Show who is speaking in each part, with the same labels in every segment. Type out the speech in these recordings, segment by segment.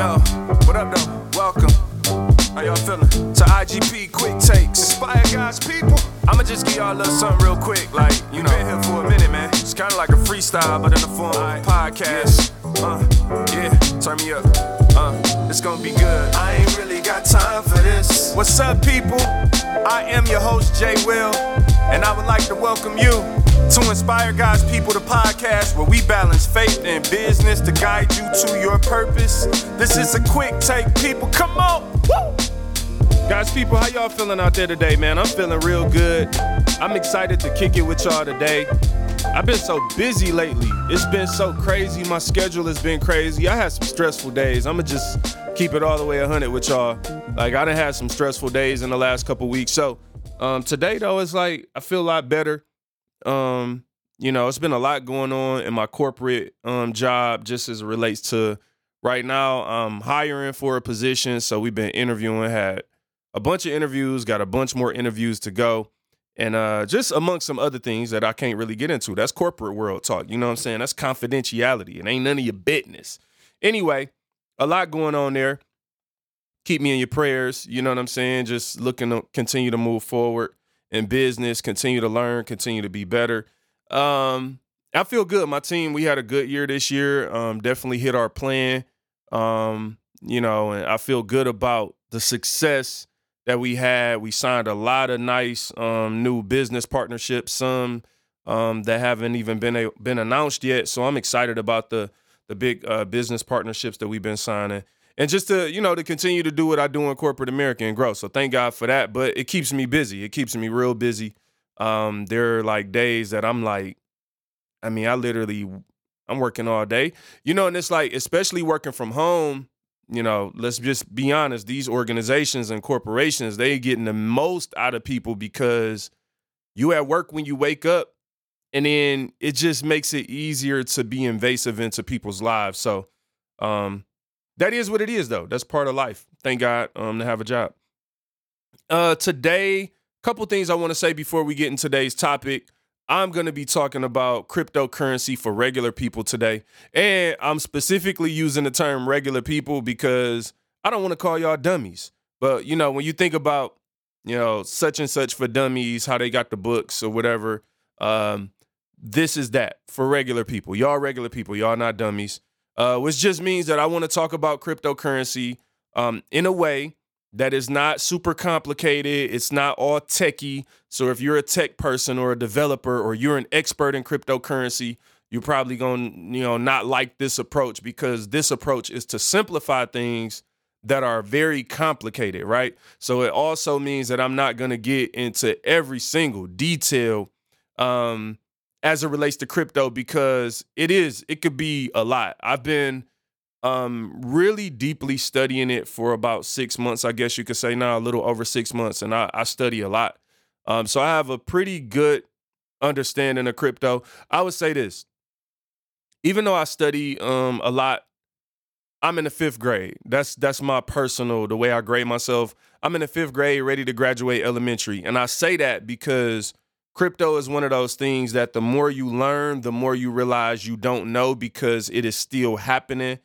Speaker 1: Yo, what up though? Welcome. How y'all feeling? To IGP Quick Takes. Inspire God's people. I'ma just give y'all a little something real quick. Like, you know, been here for a minute, man. It's kinda like a freestyle, but in the form of a podcast. Uh, yeah, turn me up. Uh, it's gonna be good. I ain't really got time for this. What's up, people? I am your host, Jay Will, and I would like to welcome you to Inspire God's People, to podcast where we balance faith and business to guide you to your purpose. This is a quick take, people. Come on. Woo! Guys, people, how y'all feeling out there today, man? I'm feeling real good. I'm excited to kick it with y'all today. I've been so busy lately. It's been so crazy. My schedule has been crazy. I had some stressful days. I'ma just keep it all the way 100 with y'all. Like I done had some stressful days in the last couple weeks. So um, today though, it's like I feel a lot better. Um, you know, it's been a lot going on in my corporate um, job, just as it relates to right now. I'm hiring for a position, so we've been interviewing. Had a bunch of interviews, got a bunch more interviews to go. And uh, just amongst some other things that I can't really get into. That's corporate world talk. You know what I'm saying? That's confidentiality. It ain't none of your business. Anyway, a lot going on there. Keep me in your prayers. You know what I'm saying? Just looking to continue to move forward in business, continue to learn, continue to be better. Um, I feel good. My team, we had a good year this year. Um, definitely hit our plan. Um, you know, and I feel good about the success that we had. We signed a lot of nice um, new business partnerships, some um, that haven't even been a, been announced yet. So I'm excited about the the big uh, business partnerships that we've been signing, and just to you know to continue to do what I do in corporate America and grow. So thank God for that. But it keeps me busy. It keeps me real busy. Um, there are like days that I'm like, I mean, I literally I'm working all day, you know, and it's like especially working from home you know, let's just be honest, these organizations and corporations, they getting the most out of people because you at work when you wake up and then it just makes it easier to be invasive into people's lives. So um that is what it is though. That's part of life. Thank God um to have a job. Uh today, a couple things I want to say before we get in today's topic. I'm going to be talking about cryptocurrency for regular people today. And I'm specifically using the term regular people because I don't want to call y'all dummies. But, you know, when you think about, you know, such and such for dummies, how they got the books or whatever, um, this is that for regular people. Y'all regular people, y'all not dummies. Uh, which just means that I want to talk about cryptocurrency um, in a way that is not super complicated. It's not all techy. So if you're a tech person or a developer or you're an expert in cryptocurrency, you're probably going to, you know, not like this approach because this approach is to simplify things that are very complicated, right? So it also means that I'm not going to get into every single detail um as it relates to crypto because it is it could be a lot. I've been um really deeply studying it for about six months i guess you could say now a little over six months and i, I study a lot. Um so i have a pretty good understanding of crypto. I would say this. Even though i study um a lot i'm in the fifth grade. That's that's my personal the way i grade myself. I'm in the fifth grade ready to graduate elementary. And i say that because crypto is one of those things that the more you learn the more you realize you don't know because it is still happening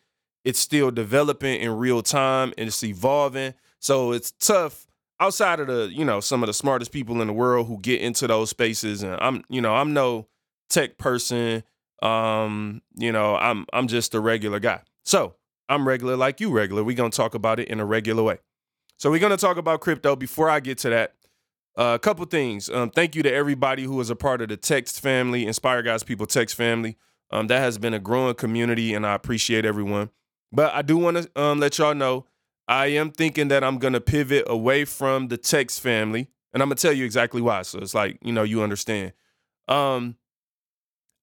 Speaker 1: it's still developing in real time and it's evolving. So it's tough outside of the, you know, some of the smartest people in the world who get into those spaces. And I'm, you know, I'm no tech person. Um, you know, I'm I'm just a regular guy. So I'm regular like you regular. We're gonna talk about it in a regular way. So we're gonna talk about crypto. Before I get to that, uh, a couple things. Um, thank you to everybody who is a part of the text family, Inspire God's People text family. Um, that has been a growing community, and I appreciate everyone. But I do want to um, let y'all know I am thinking that I'm gonna pivot away from the text family, and I'm gonna tell you exactly why. So it's like you know you understand. Um,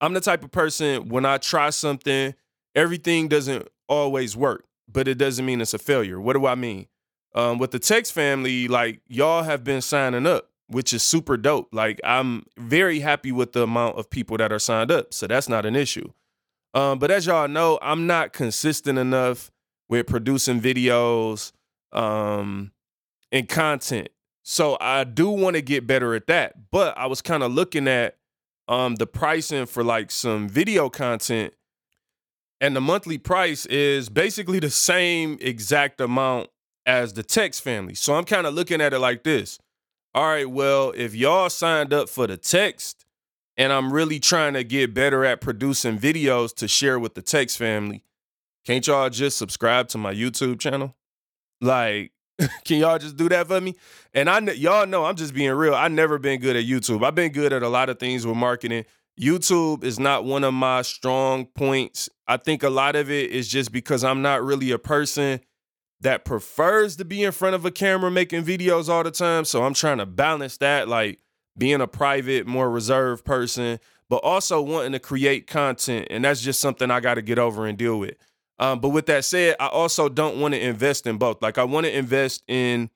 Speaker 1: I'm the type of person when I try something, everything doesn't always work, but it doesn't mean it's a failure. What do I mean? Um, with the text family, like y'all have been signing up, which is super dope. Like I'm very happy with the amount of people that are signed up, so that's not an issue. Um, but as y'all know, I'm not consistent enough with producing videos um, and content. So I do want to get better at that. But I was kind of looking at um, the pricing for like some video content. And the monthly price is basically the same exact amount as the text family. So I'm kind of looking at it like this. All right, well, if y'all signed up for the text and I'm really trying to get better at producing videos to share with the text family, can't y'all just subscribe to my YouTube channel? Like, can y'all just do that for me? And I y'all know I'm just being real. I never been good at YouTube. I've been good at a lot of things with marketing. YouTube is not one of my strong points. I think a lot of it is just because I'm not really a person that prefers to be in front of a camera making videos all the time. So I'm trying to balance that, like being a private, more reserved person, but also wanting to create content. And that's just something I got to get over and deal with. Um, but with that said, I also don't want to invest in both. Like I want to invest in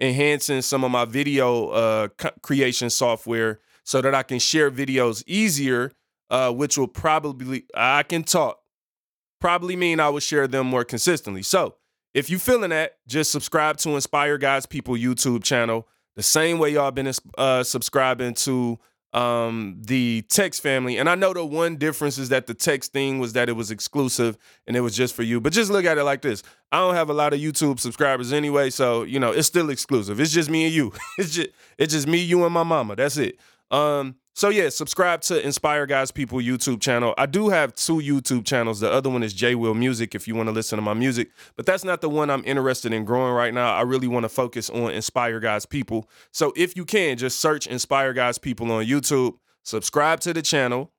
Speaker 1: enhancing some of my video uh, creation software so that I can share videos easier, uh, which will probably I can talk probably mean I will share them more consistently. So if you feeling that, just subscribe to Inspire God's People YouTube channel the same way y'all been uh, subscribing to um, the text family. And I know the one difference is that the text thing was that it was exclusive and it was just for you. But just look at it like this. I don't have a lot of YouTube subscribers anyway, so you know, it's still exclusive. It's just me and you. it's just it's just me, you, and my mama. That's it. Um, so yeah, subscribe to Inspire God's People YouTube channel. I do have two YouTube channels. The other one is J Will Music if you want to listen to my music, but that's not the one I'm interested in growing right now. I really want to focus on Inspire God's People. So if you can, just search Inspire God's People on YouTube, subscribe to the channel.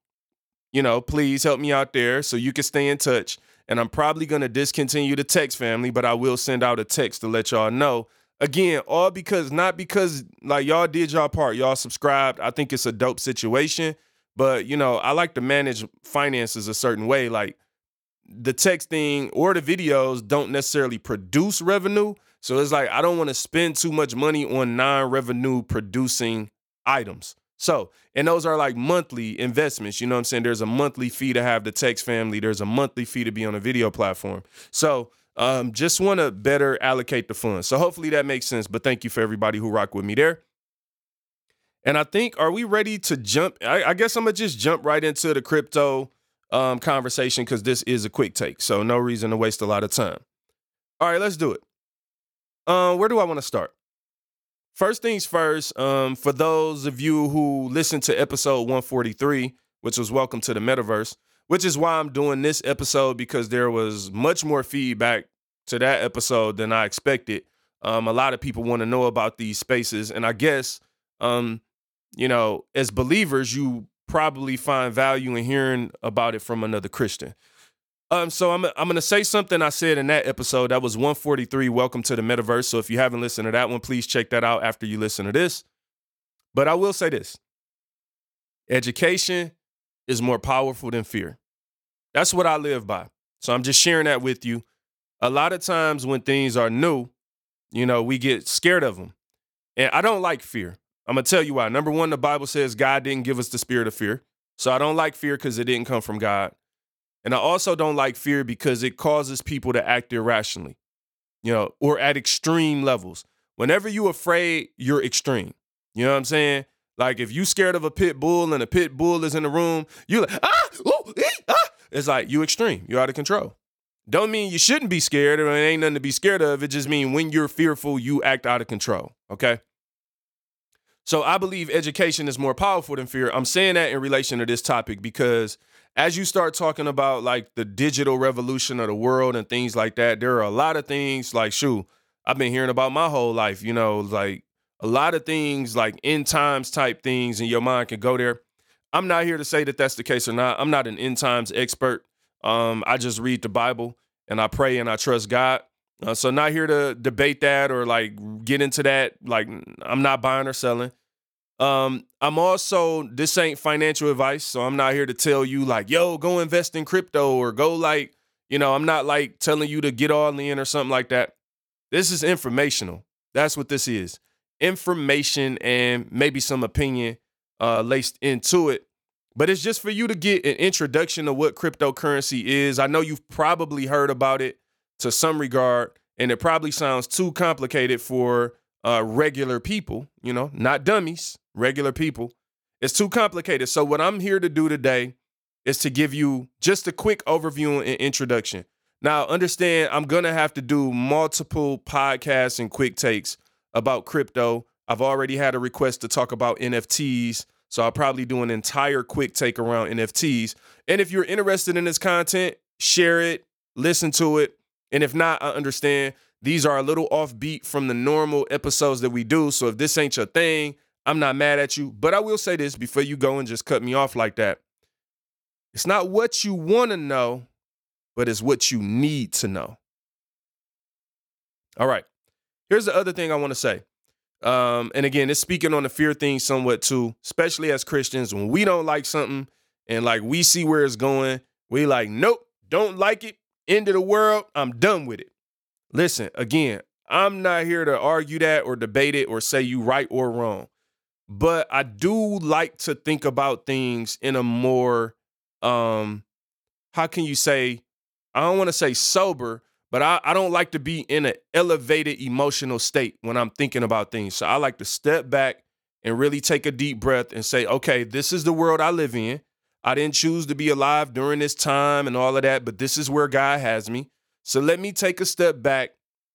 Speaker 1: You know, please help me out there so you can stay in touch. And I'm probably going to discontinue the text family, but I will send out a text to let y'all know Again, all because not because like y'all did y'all part, y'all subscribed. I think it's a dope situation, but you know, I like to manage finances a certain way. Like the texting or the videos don't necessarily produce revenue. So it's like I don't want to spend too much money on non-revenue producing items. So, and those are like monthly investments. You know what I'm saying? There's a monthly fee to have the text family, there's a monthly fee to be on a video platform. So, um, just want to better allocate the funds. So hopefully that makes sense. But thank you for everybody who rock with me there. And I think, are we ready to jump? I, I guess I'm gonna just jump right into the crypto um, conversation because this is a quick take. So no reason to waste a lot of time. All right, let's do it. Uh, where do I want to start? First things first, um, for those of you who listened to episode 143, which was Welcome to the Metaverse, which is why I'm doing this episode because there was much more feedback to that episode than I expected. Um, a lot of people want to know about these spaces, and I guess, um, you know, as believers, you probably find value in hearing about it from another Christian. Um, so I'm I'm gonna say something I said in that episode. That was 143. Welcome to the metaverse. So if you haven't listened to that one, please check that out after you listen to this. But I will say this: education is more powerful than fear. That's what I live by. So I'm just sharing that with you. A lot of times when things are new, you know, we get scared of them. And I don't like fear. I'm going to tell you why. Number one, the Bible says God didn't give us the spirit of fear. So I don't like fear because it didn't come from God. And I also don't like fear because it causes people to act irrationally, you know, or at extreme levels. Whenever you're afraid, you're extreme. You know what I'm saying? Like if you scared of a pit bull and a pit bull is in the room, you're like, ah, ooh, ee, ah. It's like you extreme. You're out of control. Don't mean you shouldn't be scared or it ain't nothing to be scared of. It just mean when you're fearful, you act out of control. Okay. So I believe education is more powerful than fear. I'm saying that in relation to this topic because as you start talking about like the digital revolution of the world and things like that, there are a lot of things like, shoo, I've been hearing about my whole life, you know, like a lot of things like end times type things in your mind can go there. I'm not here to say that that's the case or not. I'm not an end times expert. Um, I just read the Bible and I pray and I trust God. Uh, so not here to debate that or like get into that. Like I'm not buying or selling. Um, I'm also this ain't financial advice, so I'm not here to tell you like, yo, go invest in crypto or go like, you know, I'm not like telling you to get all in or something like that. This is informational. That's what this is information and maybe some opinion uh, laced into it. But it's just for you to get an introduction of what cryptocurrency is. I know you've probably heard about it to some regard, and it probably sounds too complicated for uh, regular people, you know, not dummies, regular people. It's too complicated. So, what I'm here to do today is to give you just a quick overview and introduction. Now, understand I'm going to have to do multiple podcasts and quick takes about crypto. I've already had a request to talk about NFTs, so I'll probably do an entire quick take around NFTs. And if you're interested in this content, share it, listen to it. And if not, I understand these are a little offbeat from the normal episodes that we do. So if this ain't your thing, I'm not mad at you. But I will say this before you go and just cut me off like that. It's not what you want to know, but it's what you need to know. All right. Here's the other thing I want to say. Um, and again, it's speaking on the fear thing somewhat too, especially as Christians. When we don't like something and like we see where it's going, we like, nope, don't like it. End of the world. I'm done with it. Listen, again, I'm not here to argue that or debate it or say you right or wrong. But I do like to think about things in a more um how can you say I don't want to say sober, but I, I don't like to be in an elevated emotional state when I'm thinking about things. So I like to step back and really take a deep breath and say, okay, this is the world I live in. I didn't choose to be alive during this time and all of that, but this is where God has me. So let me take a step back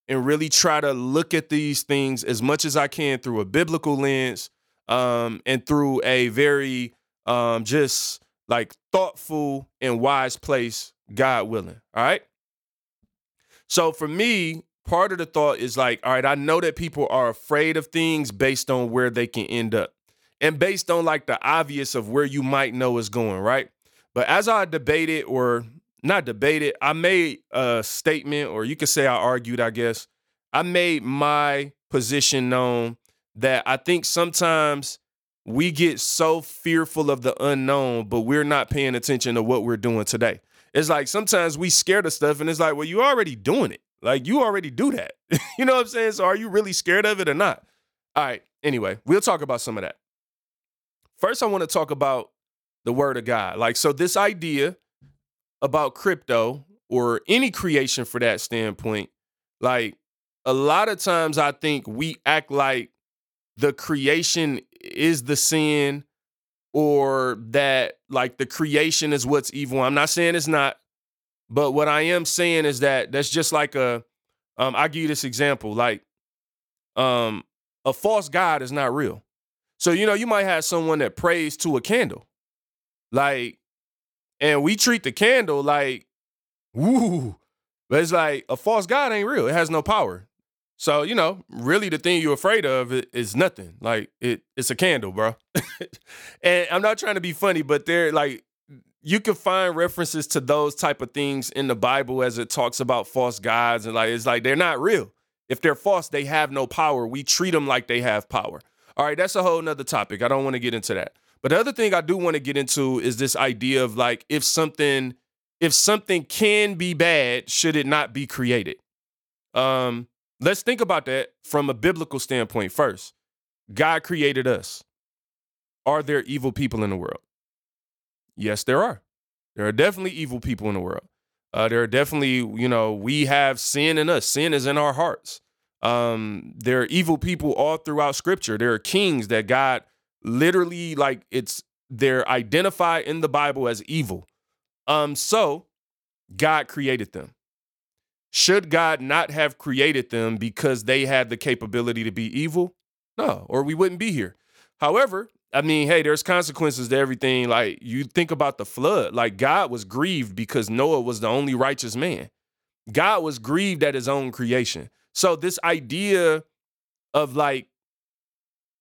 Speaker 1: and really try to look at these things as much as I can through a biblical lens um, and through a very um, just like thoughtful and wise place, God willing. All right. So for me, part of the thought is like, all right, I know that people are afraid of things based on where they can end up and based on like the obvious of where you might know is going, right? But as I debated or not debated, I made a statement, or you could say I argued, I guess. I made my position known that I think sometimes we get so fearful of the unknown, but we're not paying attention to what we're doing today. It's like sometimes we scared of stuff, and it's like, well, you already doing it. Like you already do that. you know what I'm saying? So are you really scared of it or not? All right. Anyway, we'll talk about some of that. First, I want to talk about the word of God. Like, so this idea about crypto or any creation for that standpoint, like a lot of times I think we act like the creation is the sin or that like the creation is what's evil. I'm not saying it's not, but what I am saying is that that's just like a um I give you this example like um a false god is not real. So you know you might have someone that prays to a candle. Like and we treat the candle like woo, but it's like a false god ain't real. It has no power. So, you know, really the thing you're afraid of is nothing. Like it it's a candle, bro. and I'm not trying to be funny, but they're like you can find references to those type of things in the Bible as it talks about false gods and like it's like they're not real. If they're false, they have no power. We treat them like they have power. All right, that's a whole nother topic. I don't want to get into that. But the other thing I do want to get into is this idea of like if something if something can be bad, should it not be created? Um Let's think about that from a biblical standpoint first. God created us. Are there evil people in the world? Yes, there are. There are definitely evil people in the world. Uh, there are definitely, you know, we have sin in us. Sin is in our hearts. Um, there are evil people all throughout Scripture. There are kings that God literally, like, it's they're identified in the Bible as evil. Um, so God created them. Should God not have created them because they had the capability to be evil? No, or we wouldn't be here. However, I mean, hey, there's consequences to everything. Like you think about the flood, like God was grieved because Noah was the only righteous man. God was grieved at his own creation. So this idea of like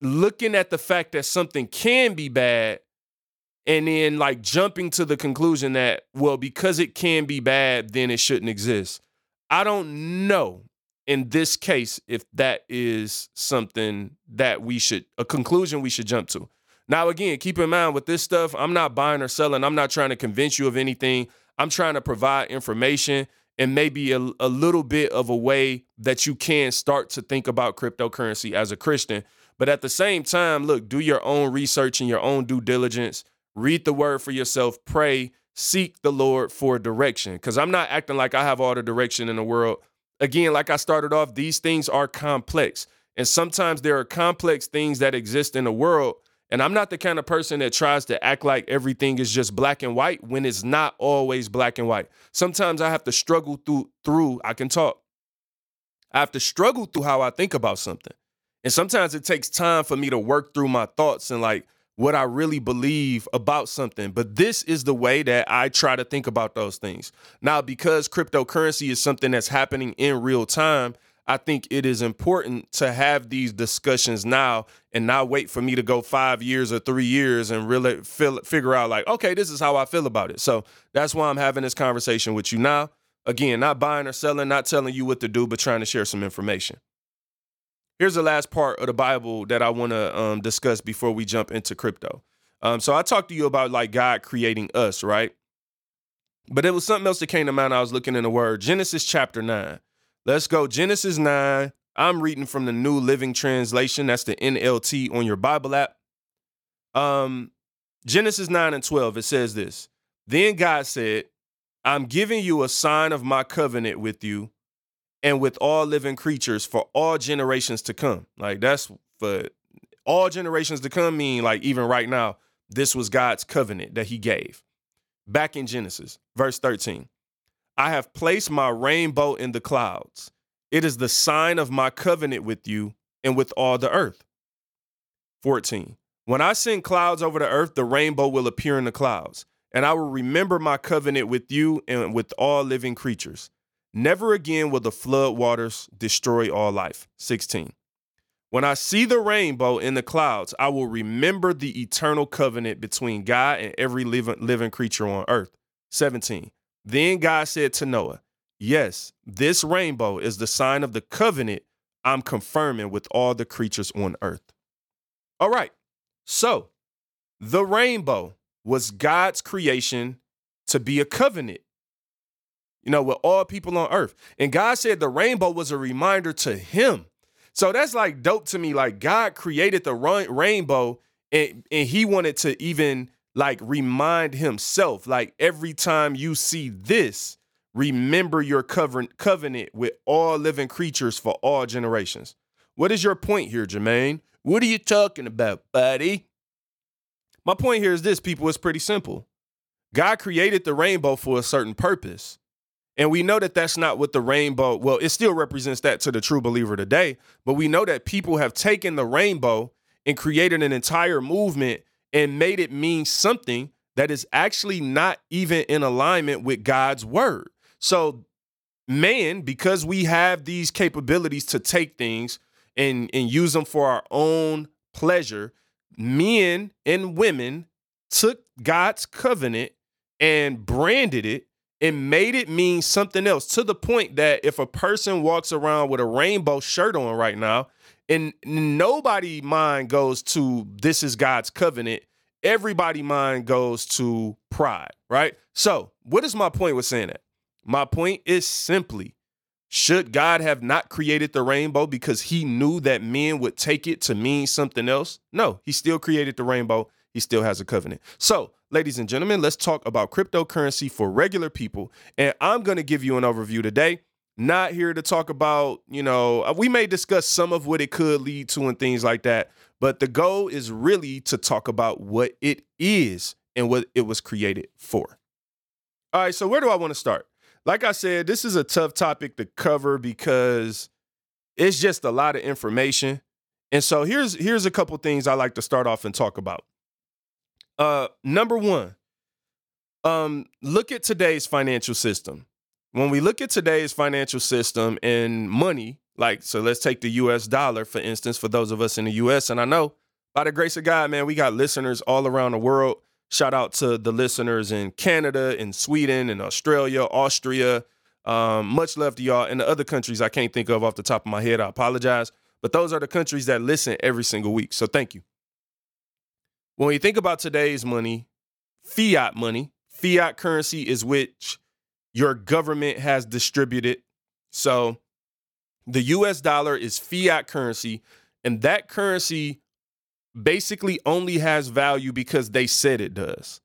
Speaker 1: looking at the fact that something can be bad and then like jumping to the conclusion that well because it can be bad then it shouldn't exist I don't know in this case if that is something that we should a conclusion we should jump to. Now again, keep in mind with this stuff, I'm not buying or selling. I'm not trying to convince you of anything. I'm trying to provide information and maybe a, a little bit of a way that you can start to think about cryptocurrency as a Christian. But at the same time, look, do your own research and your own due diligence. Read the word for yourself, pray, seek the Lord for direction because I'm not acting like I have all the direction in the world. Again, like I started off, these things are complex. And sometimes there are complex things that exist in the world. And I'm not the kind of person that tries to act like everything is just black and white when it's not always black and white. Sometimes I have to struggle through through I can talk. I have to struggle through how I think about something. And sometimes it takes time for me to work through my thoughts and like what I really believe about something. But this is the way that I try to think about those things. Now, because cryptocurrency is something that's happening in real time, I think it is important to have these discussions now and not wait for me to go five years or three years and really feel, figure out, like, okay, this is how I feel about it. So that's why I'm having this conversation with you now. Again, not buying or selling, not telling you what to do, but trying to share some information. Here's the last part of the Bible that I want to um, discuss before we jump into crypto. Um, so I talked to you about like God creating us, right? But it was something else that came to mind. I was looking in the Word, Genesis chapter nine. Let's go. Genesis 9. I'm reading from the New Living Translation. That's the NLT on your Bible app. Um, Genesis 9 and 12, it says this Then God said, I'm giving you a sign of my covenant with you and with all living creatures for all generations to come. Like that's for all generations to come, mean like even right now, this was God's covenant that he gave. Back in Genesis, verse 13. I have placed my rainbow in the clouds. It is the sign of my covenant with you and with all the earth. 14. When I send clouds over the earth, the rainbow will appear in the clouds, and I will remember my covenant with you and with all living creatures. Never again will the flood waters destroy all life. 16. When I see the rainbow in the clouds, I will remember the eternal covenant between God and every living, living creature on earth. 17. Then God said to Noah, Yes, this rainbow is the sign of the covenant I'm confirming with all the creatures on earth. All right, so the rainbow was God's creation to be a covenant, you know, with all people on earth. And God said the rainbow was a reminder to him. So that's like dope to me. Like God created the rainbow and, and he wanted to even like remind himself like every time you see this remember your covenant with all living creatures for all generations what is your point here jermaine what are you talking about buddy my point here is this people it's pretty simple god created the rainbow for a certain purpose and we know that that's not what the rainbow well it still represents that to the true believer today but we know that people have taken the rainbow and created an entire movement and made it mean something that is actually not even in alignment with God's word. So, man, because we have these capabilities to take things and, and use them for our own pleasure, men and women took God's covenant and branded it and made it mean something else to the point that if a person walks around with a rainbow shirt on right now, and nobody mind goes to this is God's covenant. Everybody mind goes to pride, right? So, what is my point with saying that? My point is simply should God have not created the rainbow because he knew that men would take it to mean something else? No, he still created the rainbow. He still has a covenant. So, ladies and gentlemen, let's talk about cryptocurrency for regular people. And I'm going to give you an overview today not here to talk about, you know, uh, we may discuss some of what it could lead to and things like that, but the goal is really to talk about what it is and what it was created for. All right, so where do I want to start? Like I said, this is a tough topic to cover because it's just a lot of information. And so here's here's a couple things I like to start off and talk about. Uh number 1, um look at today's financial system when we look at today's financial system and money, like, so let's take the US dollar, for instance, for those of us in the US. And I know by the grace of God, man, we got listeners all around the world. Shout out to the listeners in Canada, in Sweden, in Australia, Austria. Um, much love to y'all. And the other countries I can't think of off the top of my head, I apologize. But those are the countries that listen every single week. So thank you. When you think about today's money, fiat money, fiat currency is which your government has distributed. So the US dollar is fiat currency, and that currency basically only has value because they said it does.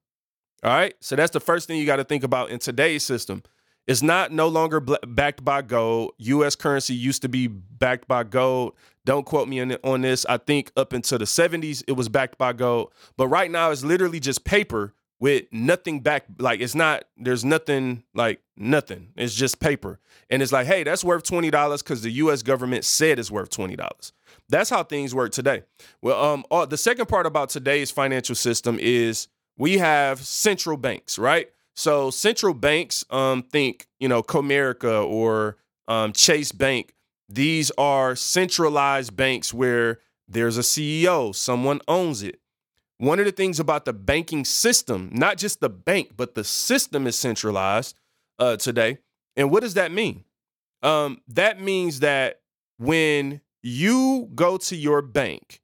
Speaker 1: All right. So that's the first thing you got to think about in today's system. It's not no longer backed by gold. US currency used to be backed by gold. Don't quote me on, on this. I think up until the 70s, it was backed by gold. But right now, it's literally just paper with nothing back. Like, it's not, there's nothing, like, nothing. It's just paper. And it's like, hey, that's worth $20 because the US government said it's worth $20. That's how things work today. Well, um, uh, the second part about today's financial system is we have central banks, right? So central banks, um, think you know Comerica or um, Chase Bank. These are centralized banks where there's a CEO, someone owns it. One of the things about the banking system, not just the bank, but the system is centralized uh, today. And what does that mean? Um, that means that when you go to your bank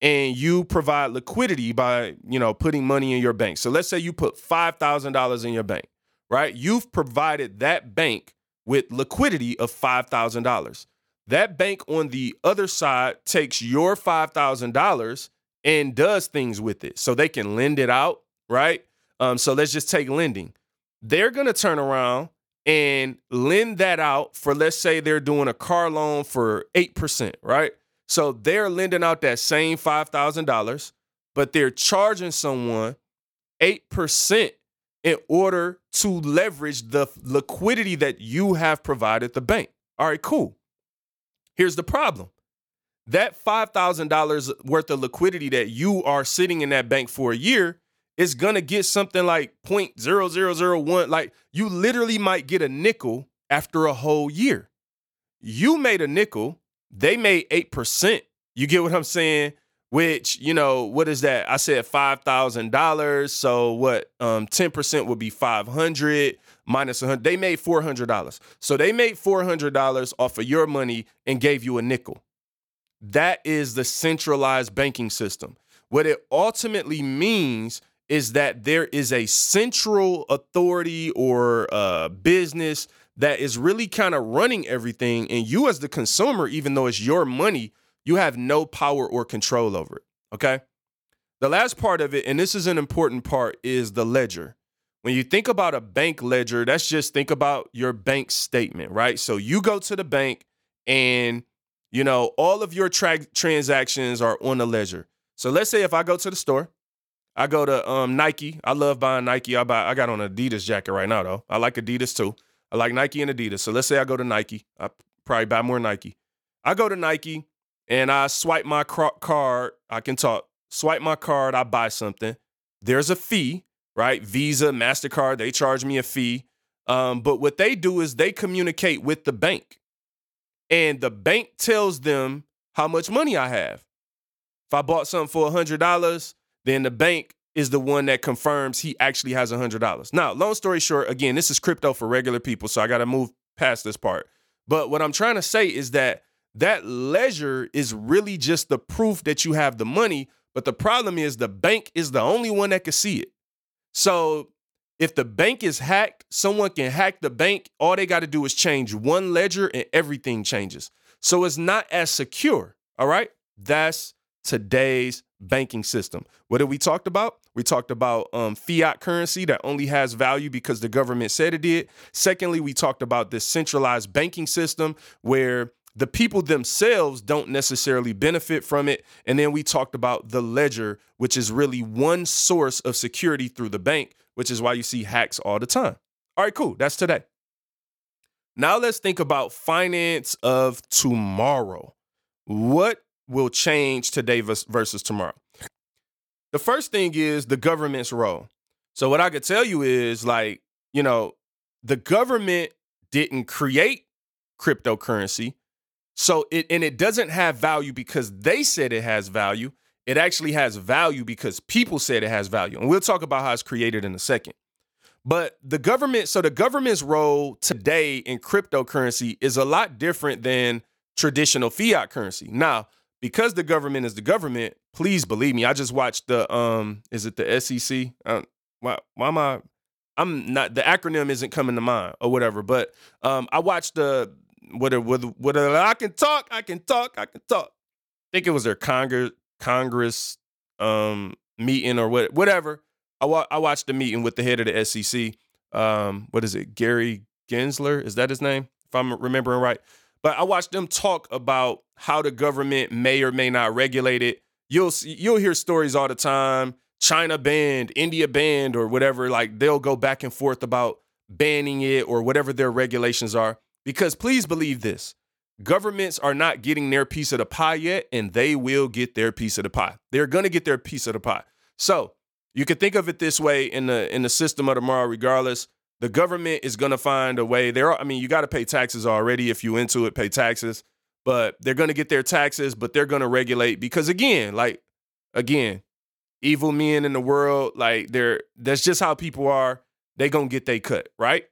Speaker 1: and you provide liquidity by, you know, putting money in your bank. So let's say you put $5,000 in your bank, right? You've provided that bank with liquidity of $5,000. That bank on the other side takes your $5,000 and does things with it. So they can lend it out, right? Um, so let's just take lending. They're going to turn around and lend that out for, let's say they're doing a car loan for 8%, right? So they're lending out that same $5,000, but they're charging someone 8% in order to leverage the liquidity that you have provided the bank. All right, cool. Here's the problem that $5,000 worth of liquidity that you are sitting in that bank for a year is going to get something like 0.0001. Like you literally might get a nickel after a whole year. You made a nickel they made 8%. You get what I'm saying? Which, you know, what is that? I said $5,000. So what? Um, 10% would be 500 minus 100. They made $400. So they made $400 off of your money and gave you a nickel. That is the centralized banking system. What it ultimately means is that there is a central authority or uh, business that is really kind of running everything. And you, as the consumer, even though it's your money, you have no power or control over it. Okay. The last part of it, and this is an important part, is the ledger. When you think about a bank ledger, that's just think about your bank statement, right? So you go to the bank and you know all of your tra- transactions are on the ledger. So let's say if I go to the store, I go to um, Nike. I love buying Nike. I buy. I got on an Adidas jacket right now though. I like Adidas too. I like Nike and Adidas. So let's say I go to Nike. I probably buy more Nike. I go to Nike and I swipe my card. I can talk. Swipe my card. I buy something. There's a fee, right? Visa, MasterCard, they charge me a fee. Um, but what they do is they communicate with the bank. And the bank tells them how much money I have. If I bought something for $100, then the bank is the one that confirms he actually has $100. Now, long story short, again, this is crypto for regular people, so I got to move past this part. But what I'm trying to say is that that ledger is really just the proof that you have the money, but the problem is the bank is the only one that can see it. So if the bank is hacked, someone can hack the bank. All they got to do is change one ledger and everything changes. So it's not as secure. All right. That's today's banking system. What did we talked about? We talked about um, fiat currency that only has value because the government said it did. Secondly, we talked about this centralized banking system where the people themselves don't necessarily benefit from it. And then we talked about the ledger, which is really one source of security through the bank, which is why you see hacks all the time. All right, cool. That's today. Now let's think about finance of tomorrow. What will change today versus tomorrow. The first thing is the government's role. So what I could tell you is like, you know, the government didn't create cryptocurrency. So it and it doesn't have value because they said it has value. It actually has value because people said it has value. And we'll talk about how it's created in a second. But the government, so the government's role today in cryptocurrency is a lot different than traditional fiat currency. Now, because the government is the government, please believe me. I just watched the um, is it the SEC? Um, why why am I? I'm not the acronym isn't coming to mind or whatever. But um, I watched the what what what I can talk, I can talk, I can talk. I think it was their Congress Congress um meeting or what whatever. I wa- I watched the meeting with the head of the SEC. Um, what is it? Gary Gensler is that his name? If I'm remembering right. But I watched them talk about how the government may or may not regulate it. You'll you'll hear stories all the time. China banned, India banned, or whatever. Like they'll go back and forth about banning it or whatever their regulations are. Because please believe this governments are not getting their piece of the pie yet, and they will get their piece of the pie. They're going to get their piece of the pie. So you can think of it this way in the in the system of tomorrow, regardless. The government is going to find a way. There, are, I mean, you got to pay taxes already. If you into it, pay taxes. But they're going to get their taxes, but they're going to regulate because again, like again, evil men in the world, like they're that's just how people are. They gonna get they cut, right?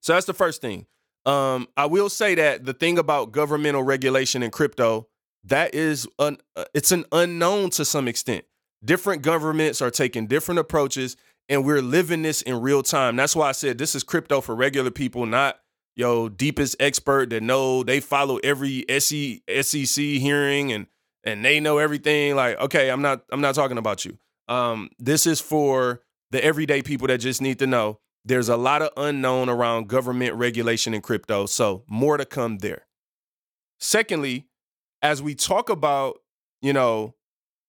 Speaker 1: So that's the first thing. Um, I will say that the thing about governmental regulation in crypto, that is an uh, it's an unknown to some extent. Different governments are taking different approaches, and we're living this in real time. That's why I said this is crypto for regular people, not yo deepest expert that know they follow every SEC hearing and and they know everything. Like, okay, I'm not I'm not talking about you. Um, this is for the everyday people that just need to know there's a lot of unknown around government regulation in crypto, so more to come there. Secondly, as we talk about, you know,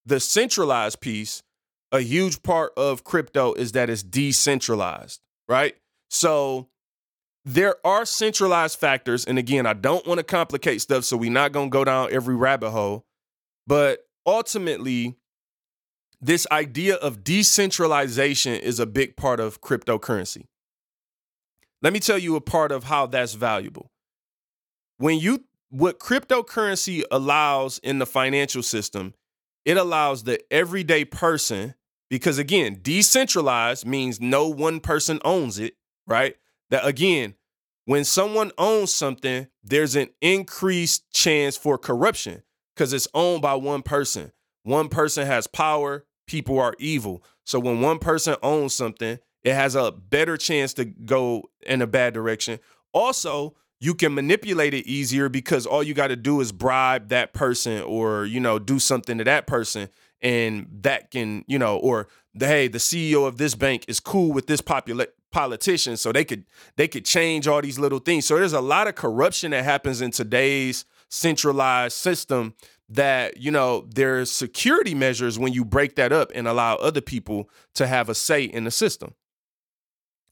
Speaker 1: the centralized piece, a huge part of crypto is that it's decentralized, right? So there are centralized factors, and again, I don't want to complicate stuff, so we're not gonna go down every rabbit hole, but ultimately, this idea of decentralization is a big part of cryptocurrency. Let me tell you a part of how that's valuable. When you what cryptocurrency allows in the financial system, it allows the everyday person because again, decentralized means no one person owns it, right? That again, when someone owns something, there's an increased chance for corruption because it's owned by one person. One person has power, people are evil. So when one person owns something, it has a better chance to go in a bad direction. Also, you can manipulate it easier because all you got to do is bribe that person or, you know, do something to that person and that can, you know, or the hey, the CEO of this bank is cool with this popula- politician so they could they could change all these little things. So there's a lot of corruption that happens in today's centralized system that you know there's security measures when you break that up and allow other people to have a say in the system.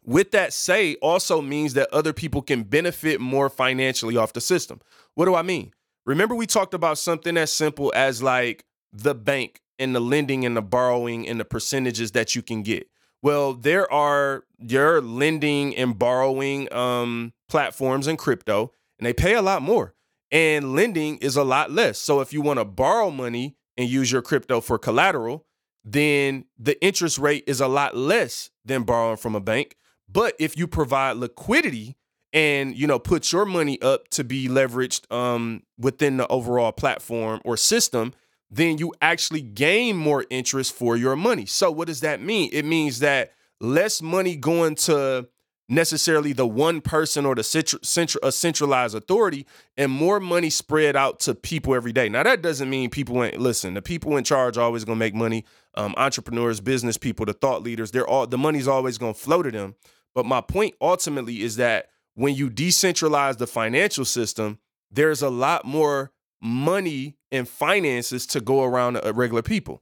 Speaker 1: With that say also means that other people can benefit more financially off the system. What do i mean? Remember we talked about something as simple as like the bank and the lending and the borrowing and the percentages that you can get well there are your lending and borrowing um, platforms in crypto and they pay a lot more and lending is a lot less. So if you want to borrow money and use your crypto for collateral, then the interest rate is a lot less than borrowing from a bank. But if you provide liquidity and you know put your money up to be leveraged um, within the overall platform or system, then you actually gain more interest for your money. So what does that mean? It means that less money going to necessarily the one person or the central, a centralized authority and more money spread out to people every day. Now that doesn't mean people ain't listen. The people in charge always gonna make money. Um, entrepreneurs, business people, the thought leaders, they're all the money's always gonna flow to them. But my point ultimately is that when you decentralize the financial system, there's a lot more money and finances to go around regular people.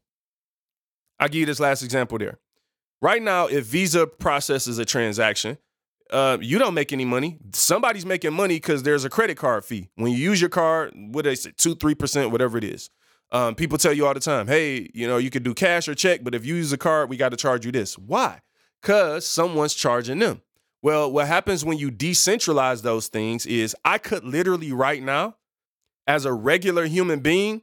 Speaker 1: I'll give you this last example there. Right now, if Visa processes a transaction, uh, you don't make any money. Somebody's making money because there's a credit card fee. When you use your card, what they say, two, three percent, whatever it is. Um, people tell you all the time, hey, you know, you could do cash or check, but if you use a card, we got to charge you this. Why? Because someone's charging them. Well, what happens when you decentralize those things is I could literally right now, as a regular human being,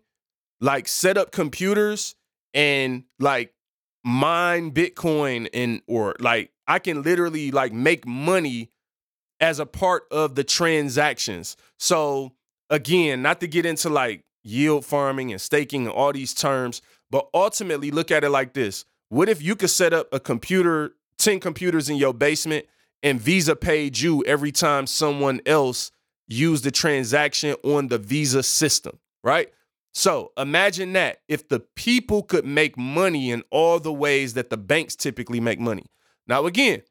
Speaker 1: like set up computers and like mine Bitcoin and or like I can literally like make money as a part of the transactions. So again, not to get into like yield farming and staking and all these terms, but ultimately look at it like this. What if you could set up a computer, 10 computers in your basement and Visa paid you every time someone else used the transaction on the Visa system, right? So imagine that if the people could make money in all the ways that the banks typically make money. Now, again,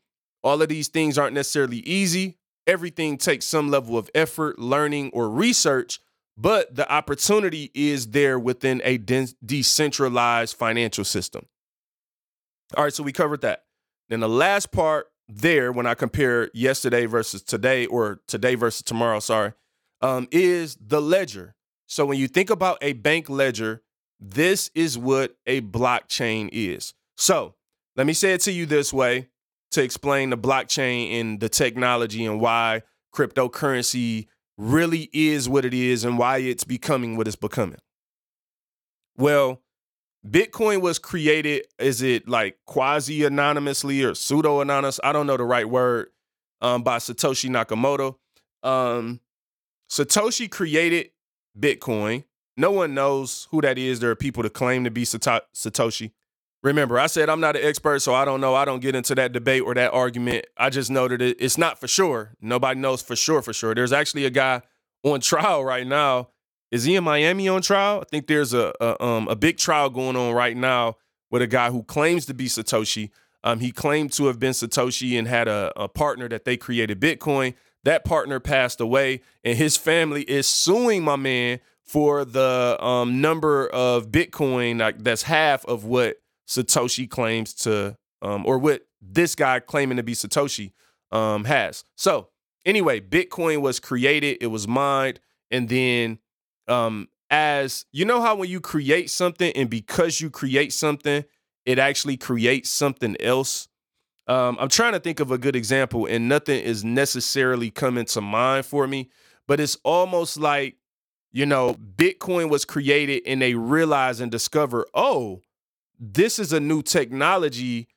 Speaker 1: all of these things aren't necessarily easy. everything takes some level of effort, learning, or research, but the opportunity is there within a de- decentralized financial system. All right, so we covered that. Then the last part there, when I compare yesterday versus today, or today versus tomorrow, sorry, um, is the ledger. So when you think about a bank ledger, this is what a blockchain is. So let me say it to you this way to explain the blockchain and the technology and why cryptocurrency really is what it is and why it's becoming what it's becoming. Well, Bitcoin was created, is it like quasi anonymously or pseudo anonymous? I don't know the right word, um, by Satoshi Nakamoto. Um, Satoshi created Bitcoin. No one knows who that is. There are people that claim to be Satoshi. Remember, I said I'm not an expert, so I don't know. I don't get into that debate or that argument. I just know that it's not for sure. Nobody knows for sure, for sure. There's actually a guy on trial right now. Is he in Miami on trial? I think there's a, a um a big trial going on right now with a guy who claims to be Satoshi. Um, he claimed to have been Satoshi and had a, a partner that they created Bitcoin. That partner passed away, and his family is suing my man for the um, number of Bitcoin like, that's half of what Satoshi claims to, um, or what this guy claiming to be Satoshi um, has. So anyway, Bitcoin was created, it was mined, and then um, as you know how when you create something and because you create something, it actually creates something else. Um, I'm trying to think of a good example, and nothing is necessarily coming to mind for me, but it's almost like, you know, Bitcoin was created and they realize and discover, oh, this is a new technology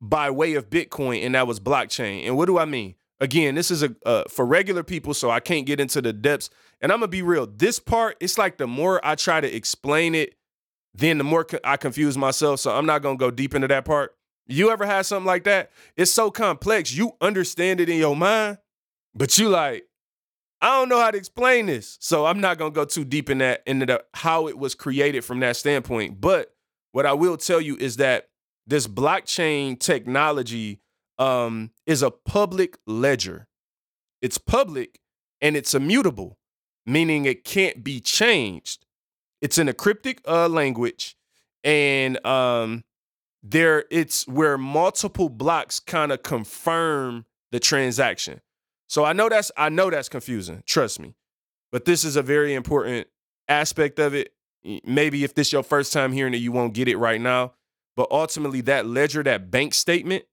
Speaker 1: by way of Bitcoin, and that was blockchain. And what do I mean? Again, this is a uh, for regular people, so I can't get into the depths. And I'm gonna be real. This part, it's like the more I try to explain it, then the more I confuse myself. So I'm not gonna go deep into that part. You ever had something like that? It's so complex. You understand it in your mind, but you like, I don't know how to explain this. So I'm not gonna go too deep in that into the, how it was created from that standpoint. But what I will tell you is that this blockchain technology um, is a public ledger. It's public and it's immutable, meaning it can't be changed. It's in a cryptic uh, language, and um, there it's where multiple blocks kind of confirm the transaction. So I know that's I know that's confusing, trust me. But this is a very important aspect of it. Maybe if this your first time hearing it, you won't get it right now. But ultimately, that ledger, that bank statement,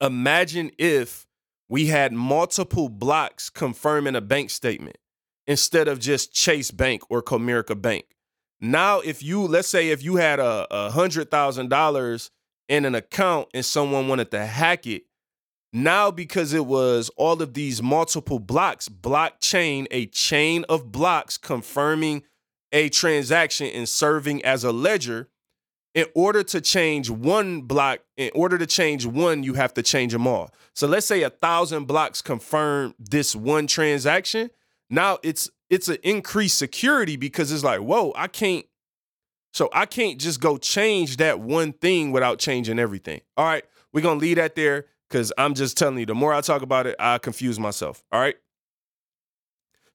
Speaker 1: imagine if we had multiple blocks confirming a bank statement instead of just Chase Bank or Comerica Bank. Now, if you let's say if you had a, a hundred thousand dollars in an account and someone wanted to hack it, now because it was all of these multiple blocks, blockchain, a chain of blocks confirming a transaction and serving as a ledger. In order to change one block, in order to change one, you have to change them all. So let's say a thousand blocks confirm this one transaction. Now it's it's an increased security because it's like, whoa, I can't. So I can't just go change that one thing without changing everything. All right, we're gonna leave that there because I'm just telling you, the more I talk about it, I confuse myself. All right.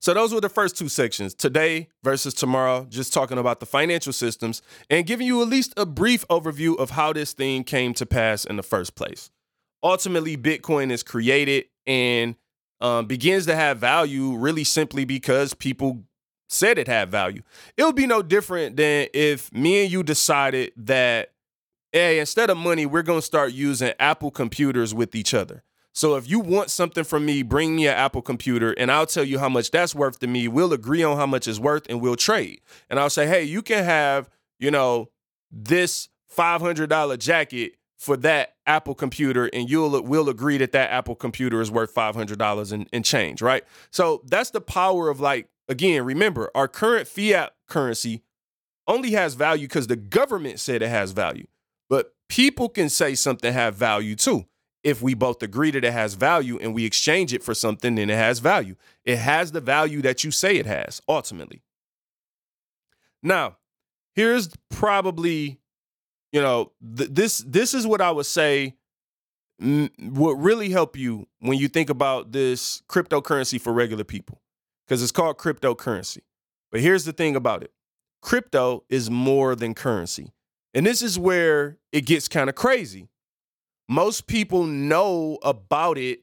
Speaker 1: So those were the first two sections, today versus tomorrow, just talking about the financial systems and giving you at least a brief overview of how this thing came to pass in the first place. Ultimately, Bitcoin is created and um, begins to have value really simply because people said it had value. It would be no different than if me and you decided that, hey, instead of money, we're going to start using Apple computers with each other. So if you want something from me, bring me an Apple computer and I'll tell you how much that's worth to me. We'll agree on how much it's worth and we'll trade. And I'll say, hey, you can have, you know, this $500 jacket for that Apple computer, and you'll we'll agree that that Apple computer is worth five hundred dollars and, and change, right? So that's the power of like again. Remember, our current fiat currency only has value because the government said it has value, but people can say something have value too. If we both agree that it has value and we exchange it for something, then it has value. It has the value that you say it has ultimately. Now, here's probably you know, th- this this is what I would say
Speaker 2: m- would really help you when you think about this cryptocurrency for regular people because it's called cryptocurrency. But here's the thing about it crypto is more than currency. And this is where it gets kind of crazy. Most people know about it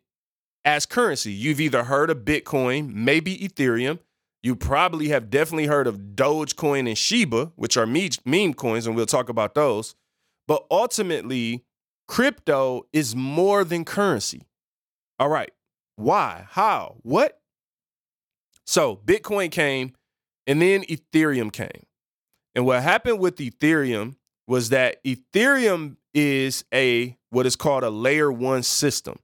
Speaker 2: as currency. You've either heard of Bitcoin, maybe Ethereum. You probably have definitely heard of Dogecoin and Shiba, which are meme coins, and we'll talk about those. But ultimately, crypto is more than currency. All right. Why? How? What? So, Bitcoin came and then Ethereum came. And what happened with Ethereum was that Ethereum is a what is called a layer 1 system.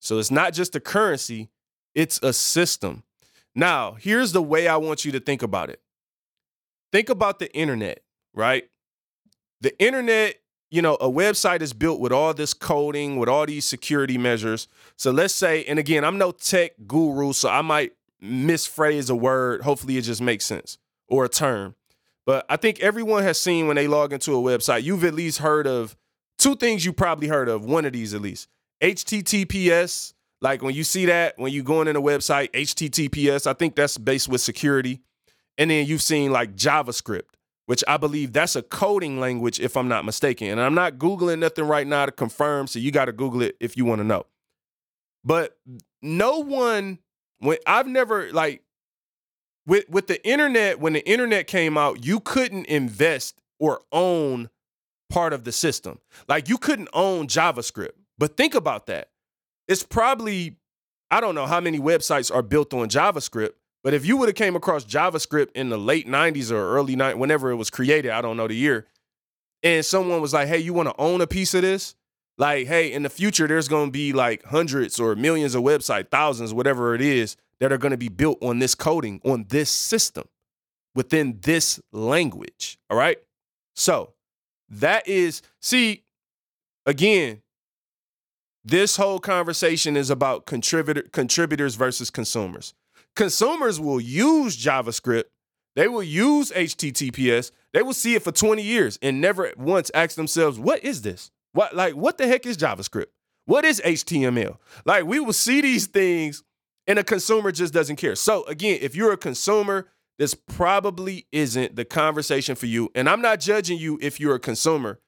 Speaker 2: So it's not just a currency, it's a system. Now, here's the way I want you to think about it. Think about the internet, right? The internet, you know, a website is built with all this coding, with all these security measures. So let's say, and again, I'm no tech guru, so I might misphrase a word. Hopefully, it just makes sense or a term. But I think everyone has seen when they log into a website, you've at least heard of two things you probably heard of, one of these at least. HTTPS, like when you see that, when you going in a website, HTTPS, I think that's based with security. And then you've seen like JavaScript, which I believe that's a coding language, if I'm not mistaken. And I'm not Googling nothing right now to confirm, so you got to Google it if you want to know. But no one, when I've never like with with the internet, when the internet came out, you couldn't invest or own part of the system. Like you couldn't own JavaScript. But think about that. It's probably I don't know how many websites are built on JavaScript, but if you would have came across JavaScript in the late 90s or early 90s, whenever it was created, I don't know the year, and someone was like, "Hey, you want to own a piece of this?" Like, "Hey, in the future there's going to be like hundreds or millions of websites, thousands, whatever it is, that are going to be built on this coding, on this system, within this language." All right? So, that is see again, this whole conversation is about contributor contributors versus consumers. Consumers will use JavaScript, they will use HTTPS, they will see it for 20 years and never once ask themselves, what is this? What like what the heck is JavaScript? What is HTML? Like we will see these things and a consumer just doesn't care. So again, if you're a consumer, this probably isn't the conversation for you. And I'm not judging you if you're a consumer.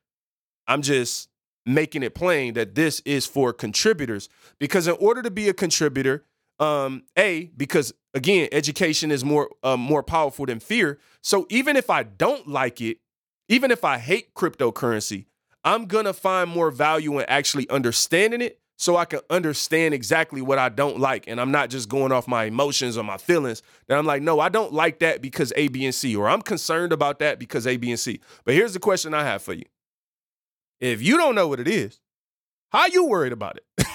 Speaker 2: I'm just making it plain that this is for contributors because in order to be a contributor um a because again education is more uh, more powerful than fear so even if i don't like it even if i hate cryptocurrency i'm gonna find more value in actually understanding it so i can understand exactly what i don't like and i'm not just going off my emotions or my feelings that i'm like no i don't like that because a b and c or i'm concerned about that because a b and c but here's the question i have for you if you don't know what it is, how you worried about it?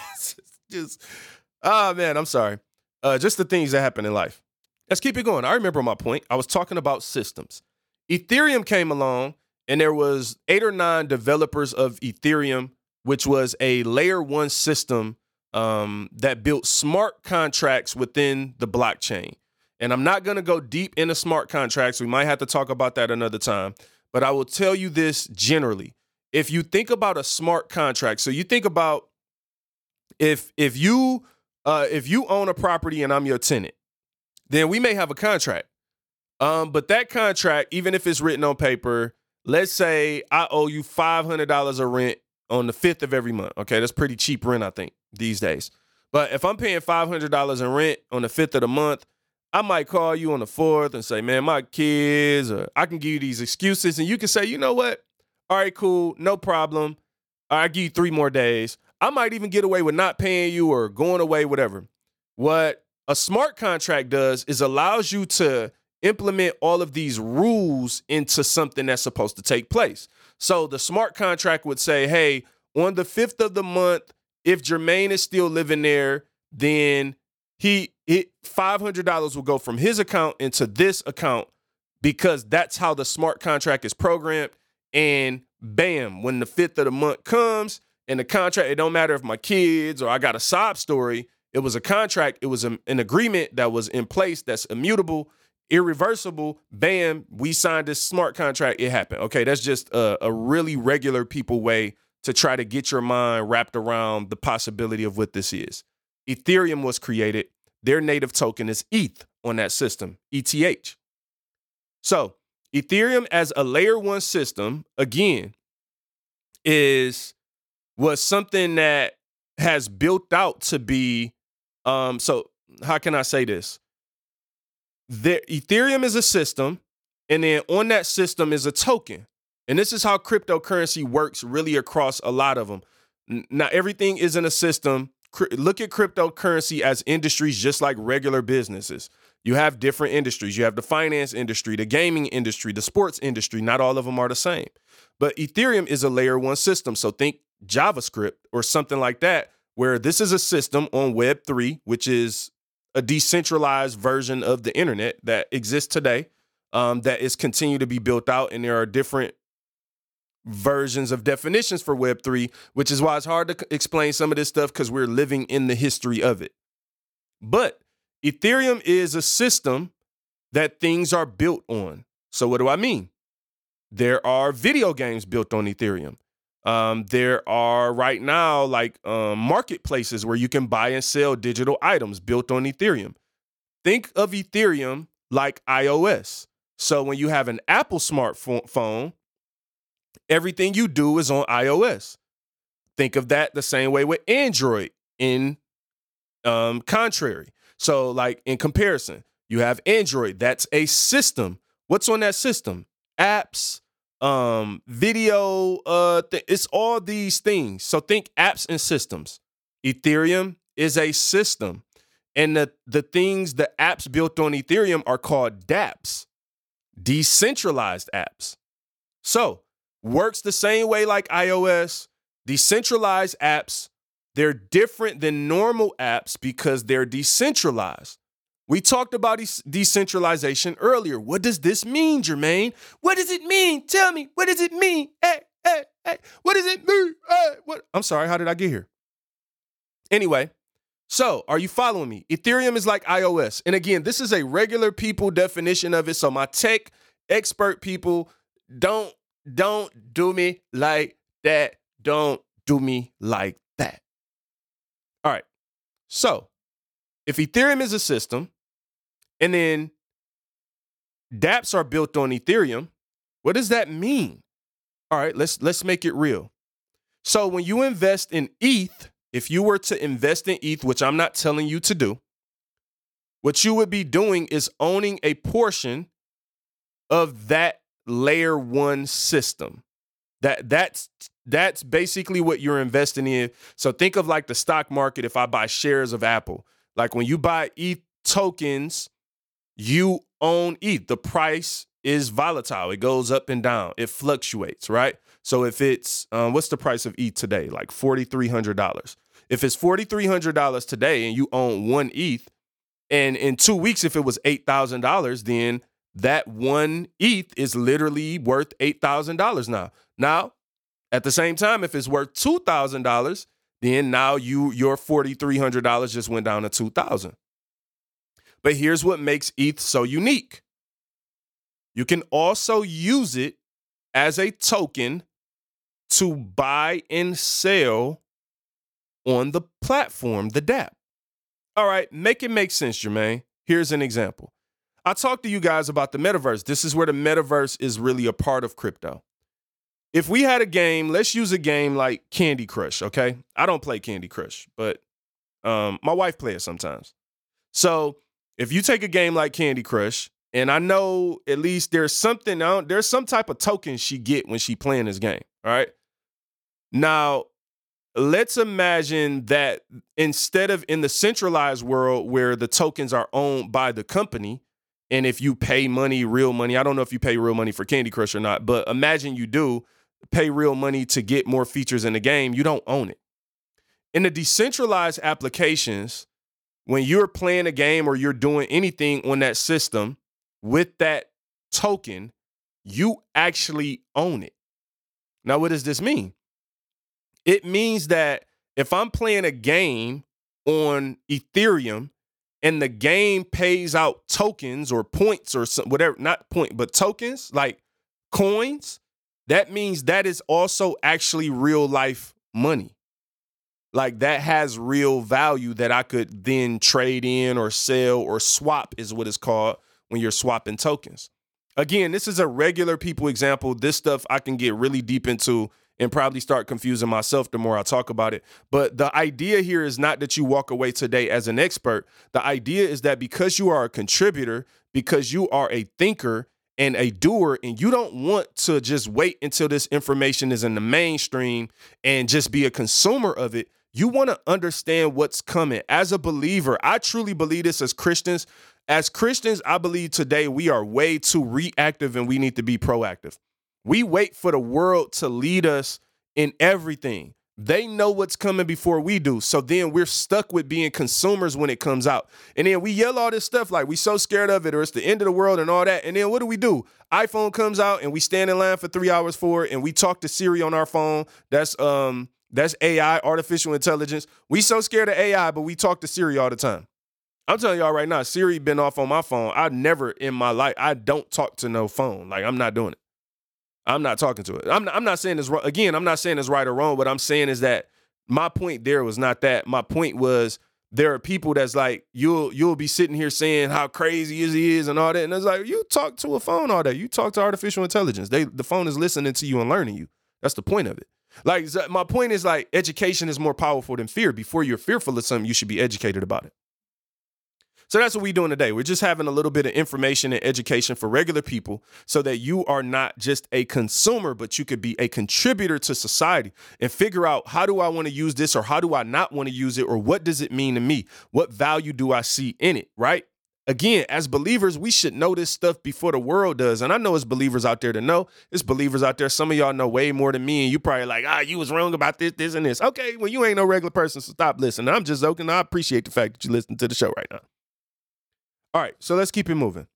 Speaker 2: just, ah, oh, man, I'm sorry. Uh, just the things that happen in life. Let's keep it going. I remember my point. I was talking about systems. Ethereum came along, and there was eight or nine developers of Ethereum, which was a layer one system um, that built smart contracts within the blockchain. And I'm not going to go deep into smart contracts. We might have to talk about that another time. But I will tell you this generally if you think about a smart contract, so you think about if if you uh, if you own a property and I'm your tenant, then we may have a contract. Um, but that contract, even if it's written on paper, let's say I owe you five hundred dollars of rent on the fifth of every month. Okay, that's pretty cheap rent, I think, these days. But if I'm paying five hundred dollars in rent on the fifth of the month, I might call you on the fourth and say, "Man, my kids," or I can give you these excuses, and you can say, "You know what? all right, cool, no problem. I give you three more days. I might even get away with not paying you or going away, whatever. What a smart contract does is allows you to implement all of these rules into something that's supposed to take place. So the smart contract would say, hey, on the fifth of the month, if Jermaine is still living there, then he $500 will go from his account into this account because that's how the smart contract is programmed and bam, when the fifth of the month comes and the contract, it don't matter if my kids or I got a sob story. It was a contract. It was a, an agreement that was in place that's immutable, irreversible. Bam, we signed this smart contract. It happened. Okay, that's just a, a really regular people way to try to get your mind wrapped around the possibility of what this is. Ethereum was created. Their native token is ETH on that system, ETH. So, Ethereum as a layer one system, again, is was something that has built out to be um so how can I say this? There Ethereum is a system and then on that system is a token. And this is how cryptocurrency works really across a lot of them. Now, everything isn't a system. Look at cryptocurrency as industries just like regular businesses. You have different industries. You have the finance industry, the gaming industry, the sports industry. Not all of them are the same. But Ethereum is a layer one system. So think JavaScript or something like that, where this is a system on Web3, which is a decentralized version of the internet that exists today um, that is continued to be built out. And there are different versions of definitions for Web3, which is why it's hard to explain some of this stuff because we're living in the history of it. But Ethereum is a system that things are built on. So, what do I mean? There are video games built on Ethereum. Um, there are right now like um, marketplaces where you can buy and sell digital items built on Ethereum. Think of Ethereum like iOS. So when you have an Apple smartphone, everything you do is on iOS. Think of that the same way with Android in um, contrary. So, like in comparison, you have Android, that's a system. What's on that system? Apps, um, video, uh, th- it's all these things. So think apps and systems. Ethereum is a system. And the, the things, the apps built on Ethereum are called dApps decentralized apps. So, works the same way like iOS, decentralized apps, they're different than normal apps because they're decentralized. We talked about de- decentralization earlier. What does this mean, Jermaine? What does it mean? Tell me, what does it mean? Hey, hey, hey, what does it mean? Hey, what? I'm sorry, how did I get here? Anyway, so, are you following me? Ethereum is like iOS. And again, this is a regular people definition of it. So, my tech expert people don't don't do me like that. Don't do me like that. All right. So, if Ethereum is a system and then dApps are built on Ethereum, what does that mean? All right, let's let's make it real. So, when you invest in ETH, if you were to invest in ETH, which I'm not telling you to do, what you would be doing is owning a portion of that layer one system. That that's that's basically what you're investing in. So think of like the stock market if I buy shares of Apple. Like when you buy ETH tokens, you own ETH. The price is volatile. It goes up and down. It fluctuates, right? So if it's um, what's the price of ETH today? Like forty three hundred dollars. If it's forty three hundred dollars today and you own one ETH, and in two weeks if it was eight thousand dollars, then that one ETH is literally worth eight thousand dollars now. Now, at the same time, if it's worth two thousand dollars, then now you your forty three hundred dollars just went down to two thousand. But here's what makes ETH so unique. You can also use it as a token to buy and sell on the platform, the dApp. All right, make it make sense, Jermaine. Here's an example. I talked to you guys about the metaverse. This is where the metaverse is really a part of crypto. If we had a game, let's use a game like Candy Crush, okay? I don't play Candy Crush, but um, my wife plays sometimes. So if you take a game like Candy Crush, and I know at least there's something, there's some type of token she get when she playing this game, all right? Now, let's imagine that instead of in the centralized world where the tokens are owned by the company, and if you pay money, real money, I don't know if you pay real money for Candy Crush or not, but imagine you do pay real money to get more features in the game, you don't own it. In the decentralized applications, when you're playing a game or you're doing anything on that system with that token, you actually own it. Now, what does this mean? It means that if I'm playing a game on Ethereum and the game pays out tokens or points or some, whatever, not point, but tokens like coins, that means that is also actually real life money. Like that has real value that I could then trade in or sell or swap, is what it's called when you're swapping tokens. Again, this is a regular people example. This stuff I can get really deep into and probably start confusing myself the more I talk about it. But the idea here is not that you walk away today as an expert. The idea is that because you are a contributor, because you are a thinker and a doer, and you don't want to just wait until this information is in the mainstream and just be a consumer of it. You want to understand what's coming. As a believer, I truly believe this as Christians. As Christians, I believe today we are way too reactive and we need to be proactive. We wait for the world to lead us in everything. They know what's coming before we do. So then we're stuck with being consumers when it comes out. And then we yell all this stuff like we're so scared of it or it's the end of the world and all that. And then what do we do? iPhone comes out and we stand in line for 3 hours for it and we talk to Siri on our phone. That's um that's AI, artificial intelligence. We so scared of AI, but we talk to Siri all the time. I'm telling y'all right now, Siri been off on my phone. I never in my life, I don't talk to no phone. Like I'm not doing it. I'm not talking to it. I'm not, I'm not saying this again. I'm not saying it's right or wrong. What I'm saying is that my point there was not that. My point was there are people that's like you'll you'll be sitting here saying how crazy is he is and all that, and it's like you talk to a phone all day. You talk to artificial intelligence. They the phone is listening to you and learning you. That's the point of it. Like my point is like education is more powerful than fear. Before you're fearful of something, you should be educated about it. So that's what we're doing today. We're just having a little bit of information and education for regular people so that you are not just a consumer, but you could be a contributor to society and figure out how do I want to use this or how do I not want to use it or what does it mean to me? What value do I see in it, right? Again, as believers, we should know this stuff before the world does. And I know it's believers out there to know. It's believers out there. Some of y'all know way more than me, and you probably like, ah, you was wrong about this, this, and this. Okay, well, you ain't no regular person, so stop listening. I'm just joking. I appreciate the fact that you listen to the show right now. All right, so let's keep it moving.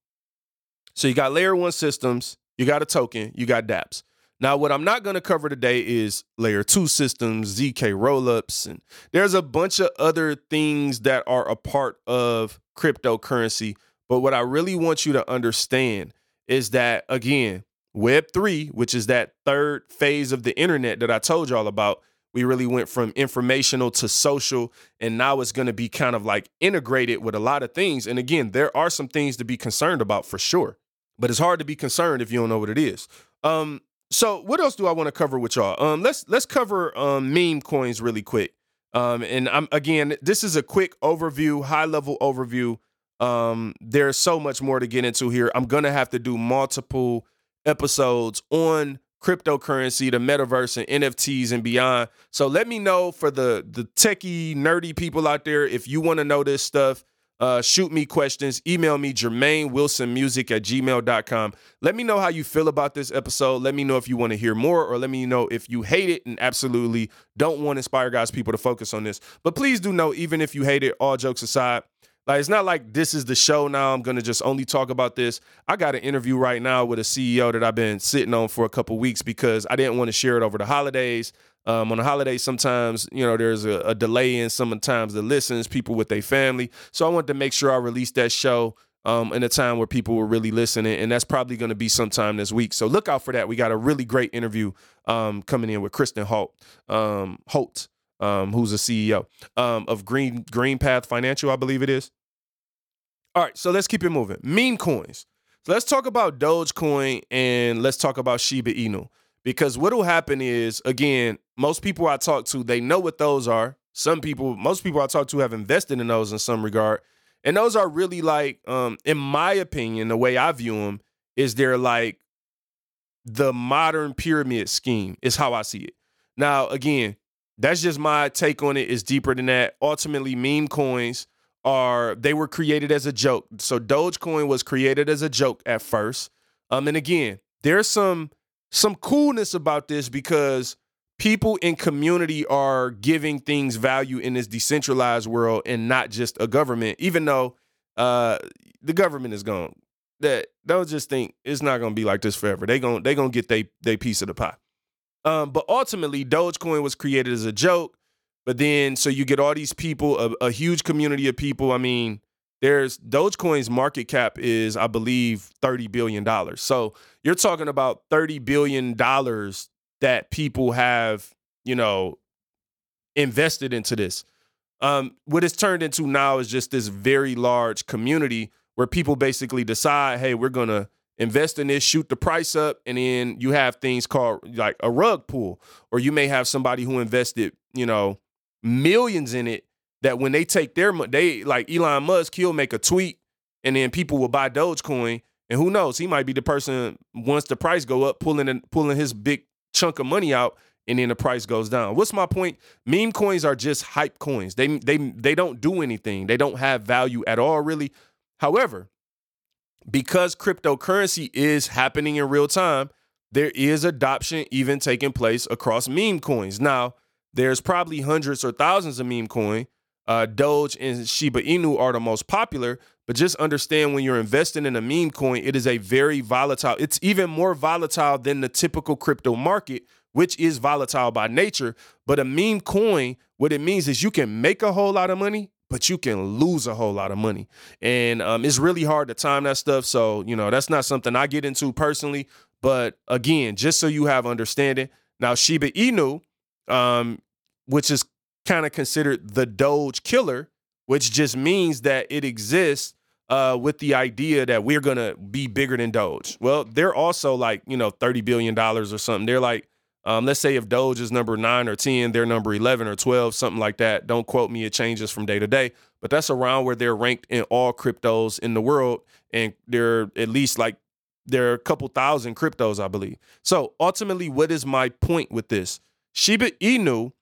Speaker 2: So you got layer one systems, you got a token, you got dApps. Now, what I'm not going to cover today is layer two systems, ZK rollups, and there's a bunch of other things that are a part of cryptocurrency. But what I really want you to understand is that, again, Web3, which is that third phase of the internet that I told y'all about, we really went from informational to social, and now it's going to be kind of like integrated with a lot of things. And again, there are some things to be concerned about for sure, but it's hard to be concerned if you don't know what it is. Um, so what else do I want to cover with y'all? Um, let's let's cover um, meme coins really quick. Um, and I'm again, this is a quick overview, high level overview. Um, there's so much more to get into here. I'm gonna have to do multiple episodes on cryptocurrency, the metaverse, and NFTs and beyond. So let me know for the the techie, nerdy people out there if you want to know this stuff. Uh, shoot me questions. Email me Jermaine Wilson Music at gmail.com. Let me know how you feel about this episode. Let me know if you want to hear more, or let me know if you hate it and absolutely don't want Inspire God's people to focus on this. But please do know, even if you hate it, all jokes aside, like it's not like this is the show now. I'm gonna just only talk about this. I got an interview right now with a CEO that I've been sitting on for a couple weeks because I didn't want to share it over the holidays. Um, on the holidays, sometimes you know there's a, a delay in sometimes the listens, people with their family. So I wanted to make sure I released that show um, in a time where people were really listening, and that's probably going to be sometime this week. So look out for that. We got a really great interview um, coming in with Kristen Holt, um, Holt, um, who's a CEO um, of Green Green Path Financial, I believe it is. All right, so let's keep it moving. Meme coins. So let's talk about Dogecoin and let's talk about Shiba Inu. Because what will happen is, again, most people I talk to, they know what those are. Some people, most people I talk to have invested in those in some regard. And those are really like, um, in my opinion, the way I view them is they're like the modern pyramid scheme, is how I see it. Now, again, that's just my take on it. It's deeper than that. Ultimately, meme coins are they were created as a joke. So Dogecoin was created as a joke at first. Um, and again, there's some some coolness about this because people in community are giving things value in this decentralized world and not just a government, even though uh the government is gone. That don't just think it's not gonna be like this forever. They gonna they gonna get they they piece of the pie. Um, but ultimately, Dogecoin was created as a joke. But then, so you get all these people, a, a huge community of people. I mean, there's Dogecoin's market cap is, I believe, $30 billion. So you're talking about $30 billion that people have, you know, invested into this. Um, what it's turned into now is just this very large community where people basically decide, hey, we're gonna invest in this, shoot the price up, and then you have things called like a rug pull, or you may have somebody who invested, you know, millions in it. That when they take their money, they like Elon Musk, he'll make a tweet, and then people will buy Dogecoin, and who knows, he might be the person once the price go up, pulling and pulling his big chunk of money out and then the price goes down. What's my point? Meme coins are just hype coins. They they they don't do anything. They don't have value at all really. However, because cryptocurrency is happening in real time, there is adoption even taking place across meme coins. Now, there's probably hundreds or thousands of meme coin. Uh, Doge and Shiba Inu are the most popular, but just understand when you're investing in a meme coin, it is a very volatile. It's even more volatile than the typical crypto market, which is volatile by nature. But a meme coin, what it means is you can make a whole lot of money but you can lose a whole lot of money. And um, it's really hard to time that stuff. So, you know, that's not something I get into personally. But again, just so you have understanding. Now, Shiba Inu, um, which is kind of considered the Doge killer, which just means that it exists uh, with the idea that we're to be bigger than Doge. Well, they're also like, you know, $30 billion or something. They're like um, let's say if Doge is number nine or 10, they're number 11 or 12, something like that. Don't quote me, it changes from day to day, but that's around where they're ranked in all cryptos in the world. And they're at least like, there are a couple thousand cryptos, I believe. So ultimately, what is my point with this? Shiba Inu,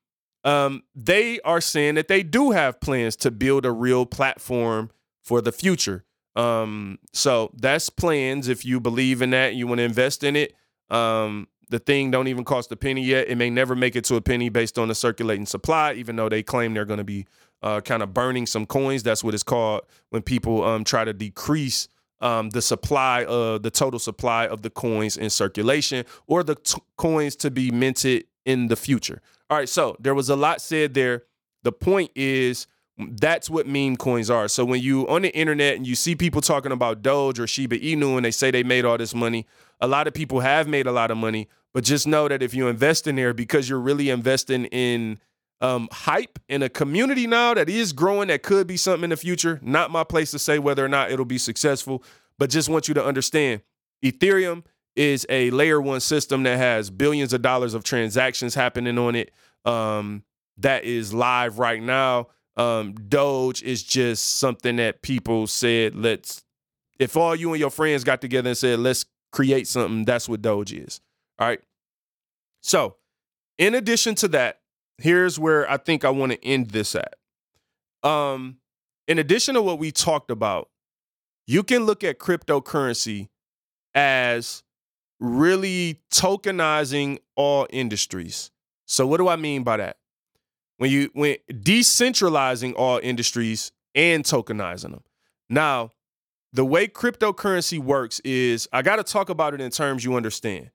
Speaker 2: um, they are saying that they do have plans to build a real platform for the future. Um, so that's plans. If you believe in that, you want to invest in it. Um, the thing don't even cost a penny yet. It may never make it to a penny based on the circulating supply, even though they claim they're going to be uh, kind of burning some coins. That's what it's called when people um, try to decrease um, the supply of the total supply of the coins in circulation or the t- coins to be minted in the future. All right, so there was a lot said there. The point is that's what meme coins are. So when you on the internet and you see people talking about Doge or Shiba Inu and they say they made all this money, a lot of people have made a lot of money, but just know that if you invest in there because you're really investing in um, hype in a community now that is growing, that could be something in the future. Not my place to say whether or not it'll be successful, but just want you to understand Ethereum is a layer one system that has billions of dollars of transactions happening on it. Um, that is live right now. Um, Doge is just something that people said, let's, if all you and your friends got together and said, let's create something, that's what Doge is. All right. So, in addition to that, here's where I think I want to end this at. Um, in addition to what we talked about, you can look at cryptocurrency as really tokenizing all industries. So what do I mean by that? When you when decentralizing all industries and tokenizing them. Now, the way cryptocurrency works is I got to talk about it in terms you understand.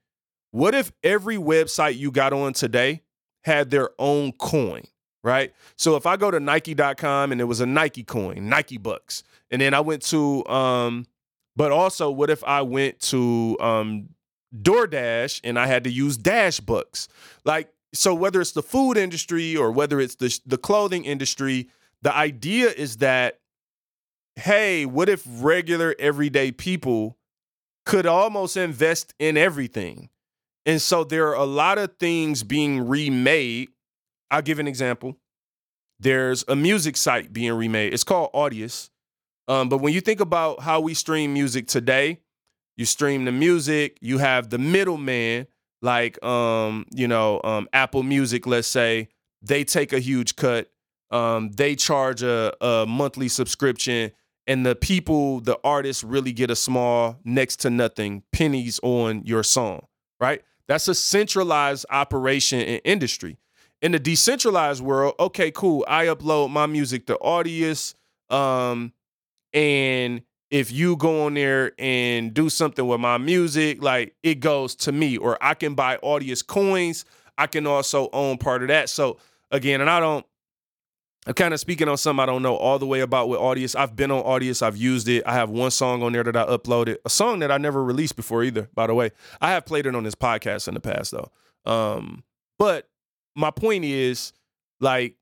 Speaker 2: What if every website you got on today had their own coin, right? So if I go to Nike.com and there was a Nike coin, Nike Bucks, and then I went to, um, but also what if I went to um, DoorDash and I had to use Dash Bucks? Like, so whether it's the food industry or whether it's the, the clothing industry, the idea is that, hey, what if regular everyday people could almost invest in everything? And so there are a lot of things being remade. I'll give an example. There's a music site being remade. It's called Audius. Um, but when you think about how we stream music today, you stream the music, you have the middleman, like um, you know, um, Apple Music, let's say, they take a huge cut. Um, they charge a, a monthly subscription, and the people, the artists really get a small, next to nothing pennies on your song, right? That's a centralized operation in industry. In the decentralized world, okay, cool. I upload my music to Audius. Um, and if you go on there and do something with my music, like it goes to me, or I can buy Audius coins. I can also own part of that. So again, and I don't I'm kind of speaking on something I don't know all the way about with Audius. I've been on Audius, I've used it. I have one song on there that I uploaded, a song that I never released before either, by the way. I have played it on this podcast in the past though. Um, but my point is like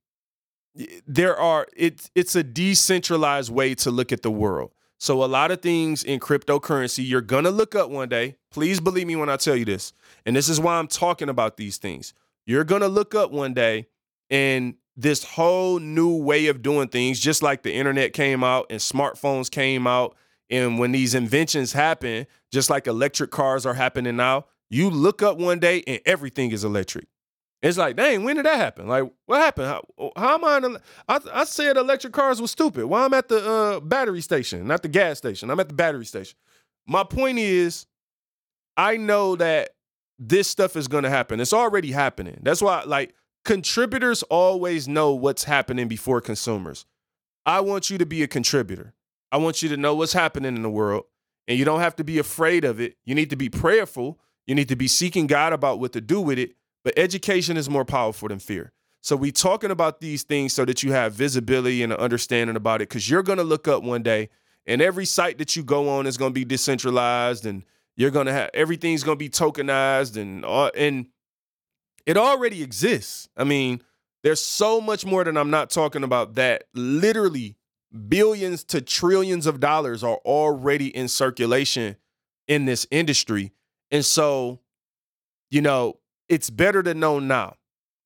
Speaker 2: there are it's it's a decentralized way to look at the world. So a lot of things in cryptocurrency you're going to look up one day. Please believe me when I tell you this. And this is why I'm talking about these things. You're going to look up one day and this whole new way of doing things, just like the internet came out and smartphones came out. And when these inventions happen, just like electric cars are happening now, you look up one day and everything is electric. It's like, dang, when did that happen? Like, what happened? How, how am I, in, I? Said electric cars was stupid. Why I'm at the uh, battery station, not the gas station. I'm at the battery station. My point is, I know that this stuff is going to happen. It's already happening. That's why, like, contributors always know what's happening before consumers. I want you to be a contributor. I want you to know what's happening in the world, and you don't have to be afraid of it. You need to be prayerful. You need to be seeking God about what to do with it. But education is more powerful than fear. So we talking about these things so that you have visibility and an understanding about it because you're going to look up one day and every site that you go on is going to be decentralized and you're going to have everything's going to be tokenized and and it already exists. I mean, there's so much more than I'm not talking about that literally billions to trillions of dollars are already in circulation in this industry. And so, you know, it's better to know now.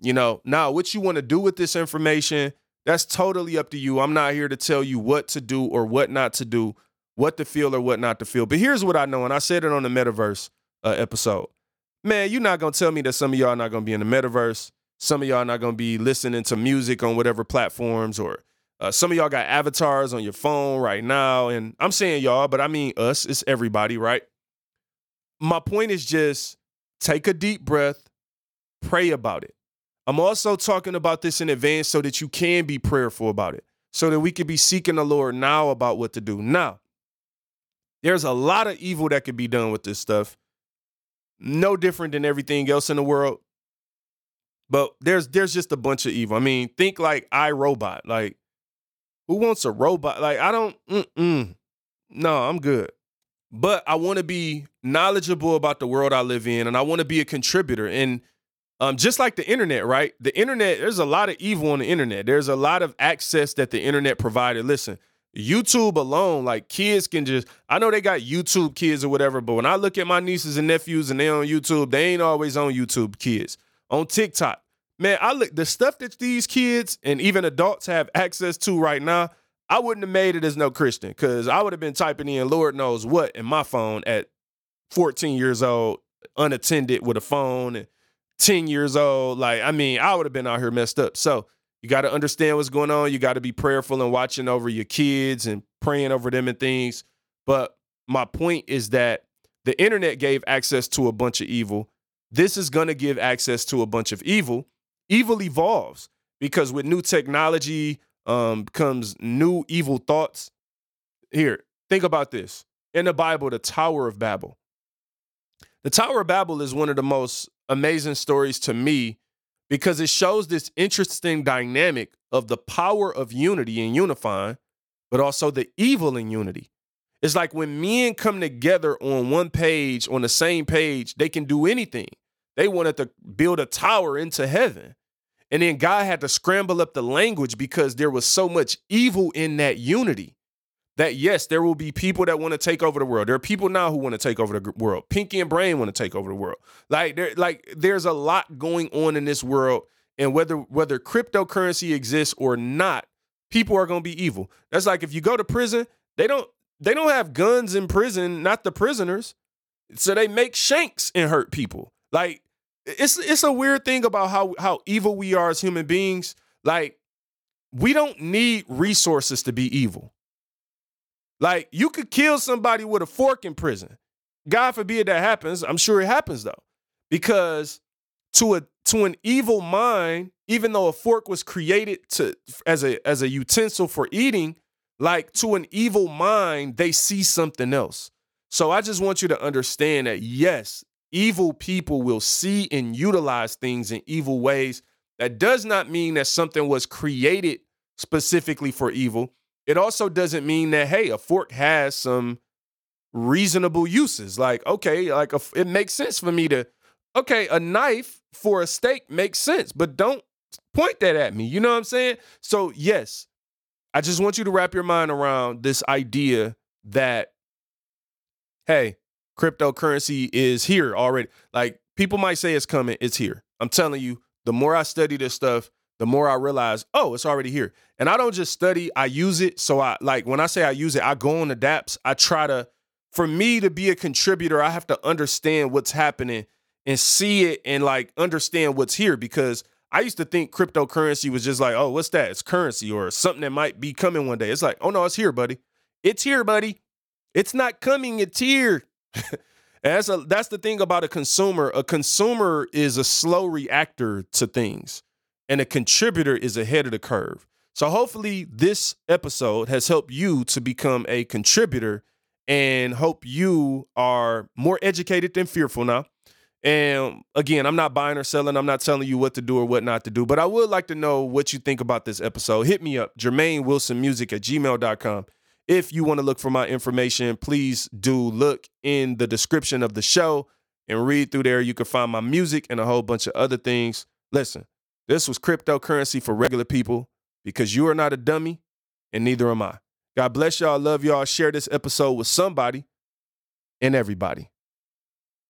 Speaker 2: You know, now what you want to do with this information, that's totally up to you. I'm not here to tell you what to do or what not to do, what to feel or what not to feel. But here's what I know, and I said it on the metaverse uh, episode man, you're not gonna tell me that some of y'all are not gonna be in the metaverse. Some of y'all are not gonna be listening to music on whatever platforms, or uh, some of y'all got avatars on your phone right now. And I'm saying y'all, but I mean us. It's everybody, right? My point is just take a deep breath, pray about it. I'm also talking about this in advance so that you can be prayerful about it, so that we can be seeking the Lord now about what to do. Now, there's a lot of evil that could be done with this stuff no different than everything else in the world. But there's there's just a bunch of evil. I mean, think like iRobot. Like, who wants a robot? Like, I don't. Mm-mm. No, I'm good. But I want to be knowledgeable about the world I live in, and I want to be a contributor. And um, just like the internet, right? The internet, there's a lot of evil on the internet. There's a lot of access that the internet provided. Listen, YouTube alone, like kids can just, I know they got YouTube kids or whatever, but when I look at my nieces and nephews and they on YouTube, they ain't always on YouTube kids. On TikTok, man, I look, the stuff that these kids and even adults have access to right now, I wouldn't have made it as no Christian because I would have been typing in Lord knows what in my phone at 14 years old, unattended with a phone and 10 years old. Like, I mean, I would have been out here messed up. So, you got to understand what's going on. You got to be prayerful and watching over your kids and praying over them and things. But my point is that the internet gave access to a bunch of evil. This is going to give access to a bunch of evil. Evil evolves because with new technology um, comes new evil thoughts. Here, think about this. In the Bible, the Tower of Babel. The Tower of Babel is one of the most amazing stories to me because it shows this interesting dynamic of the power of unity and unifying, but also the evil in unity. It's like when men come together on one page, on the same page, they can do anything. They wanted to build a tower into heaven. And then God had to scramble up the language because there was so much evil in that unity that yes, there will be people that want to take over the world. There are people now who want to take over the world. Pinky and Brain want to take over the world. Like there, like there's a lot going on in this world, and whether whether cryptocurrency exists or not, people are going to be evil. That's like if you go to prison, they don't they don't have guns in prison, not the prisoners. So they make shanks and hurt people. Like it's it's a weird thing about how how evil we are as human beings. Like we don't need resources to be evil. Like you could kill somebody with a fork in prison. God forbid that happens. I'm sure it happens though. Because to a to an evil mind, even though a fork was created to as a as a utensil for eating, like to an evil mind, they see something else. So I just want you to understand that yes, evil people will see and utilize things in evil ways. That does not mean that something was created specifically for evil. It also doesn't mean that hey, a fork has some reasonable uses. Like okay, like a, it makes sense for me to okay, a knife for a steak makes sense, but don't point that at me. You know what I'm saying? So yes, I just want you to wrap your mind around this idea that hey, cryptocurrency is here already. Like people might say it's coming, it's here. I'm telling you, the more I study this stuff, the more I realize, oh, it's already here. And I don't just study, I use it. So I like when I say I use it, I go on the dApps, I try to for me to be a contributor, I have to understand what's happening and see it and like understand what's here because I used to think cryptocurrency was just like, oh, what's that? It's currency or something that might be coming one day. It's like, oh no, it's here, buddy. It's here, buddy. It's not coming, it's here. That's a, that's the thing about a consumer. A consumer is a slow reactor to things, and a contributor is ahead of the curve. So hopefully this episode has helped you to become a contributor and hope you are more educated than fearful now. And again, I'm not buying or selling. I'm not telling you what to do or what not to do, but I would like to know what you think about this episode. Hit me up, Jermaine Wilson Music at gmail.com. If you want to look for my information, please do look in the description of the show and read through there. You can find my music and a whole bunch of other things. Listen, this was cryptocurrency for regular people because you are not a dummy and neither am I. God bless y'all. Love y'all. Share this episode with somebody and everybody.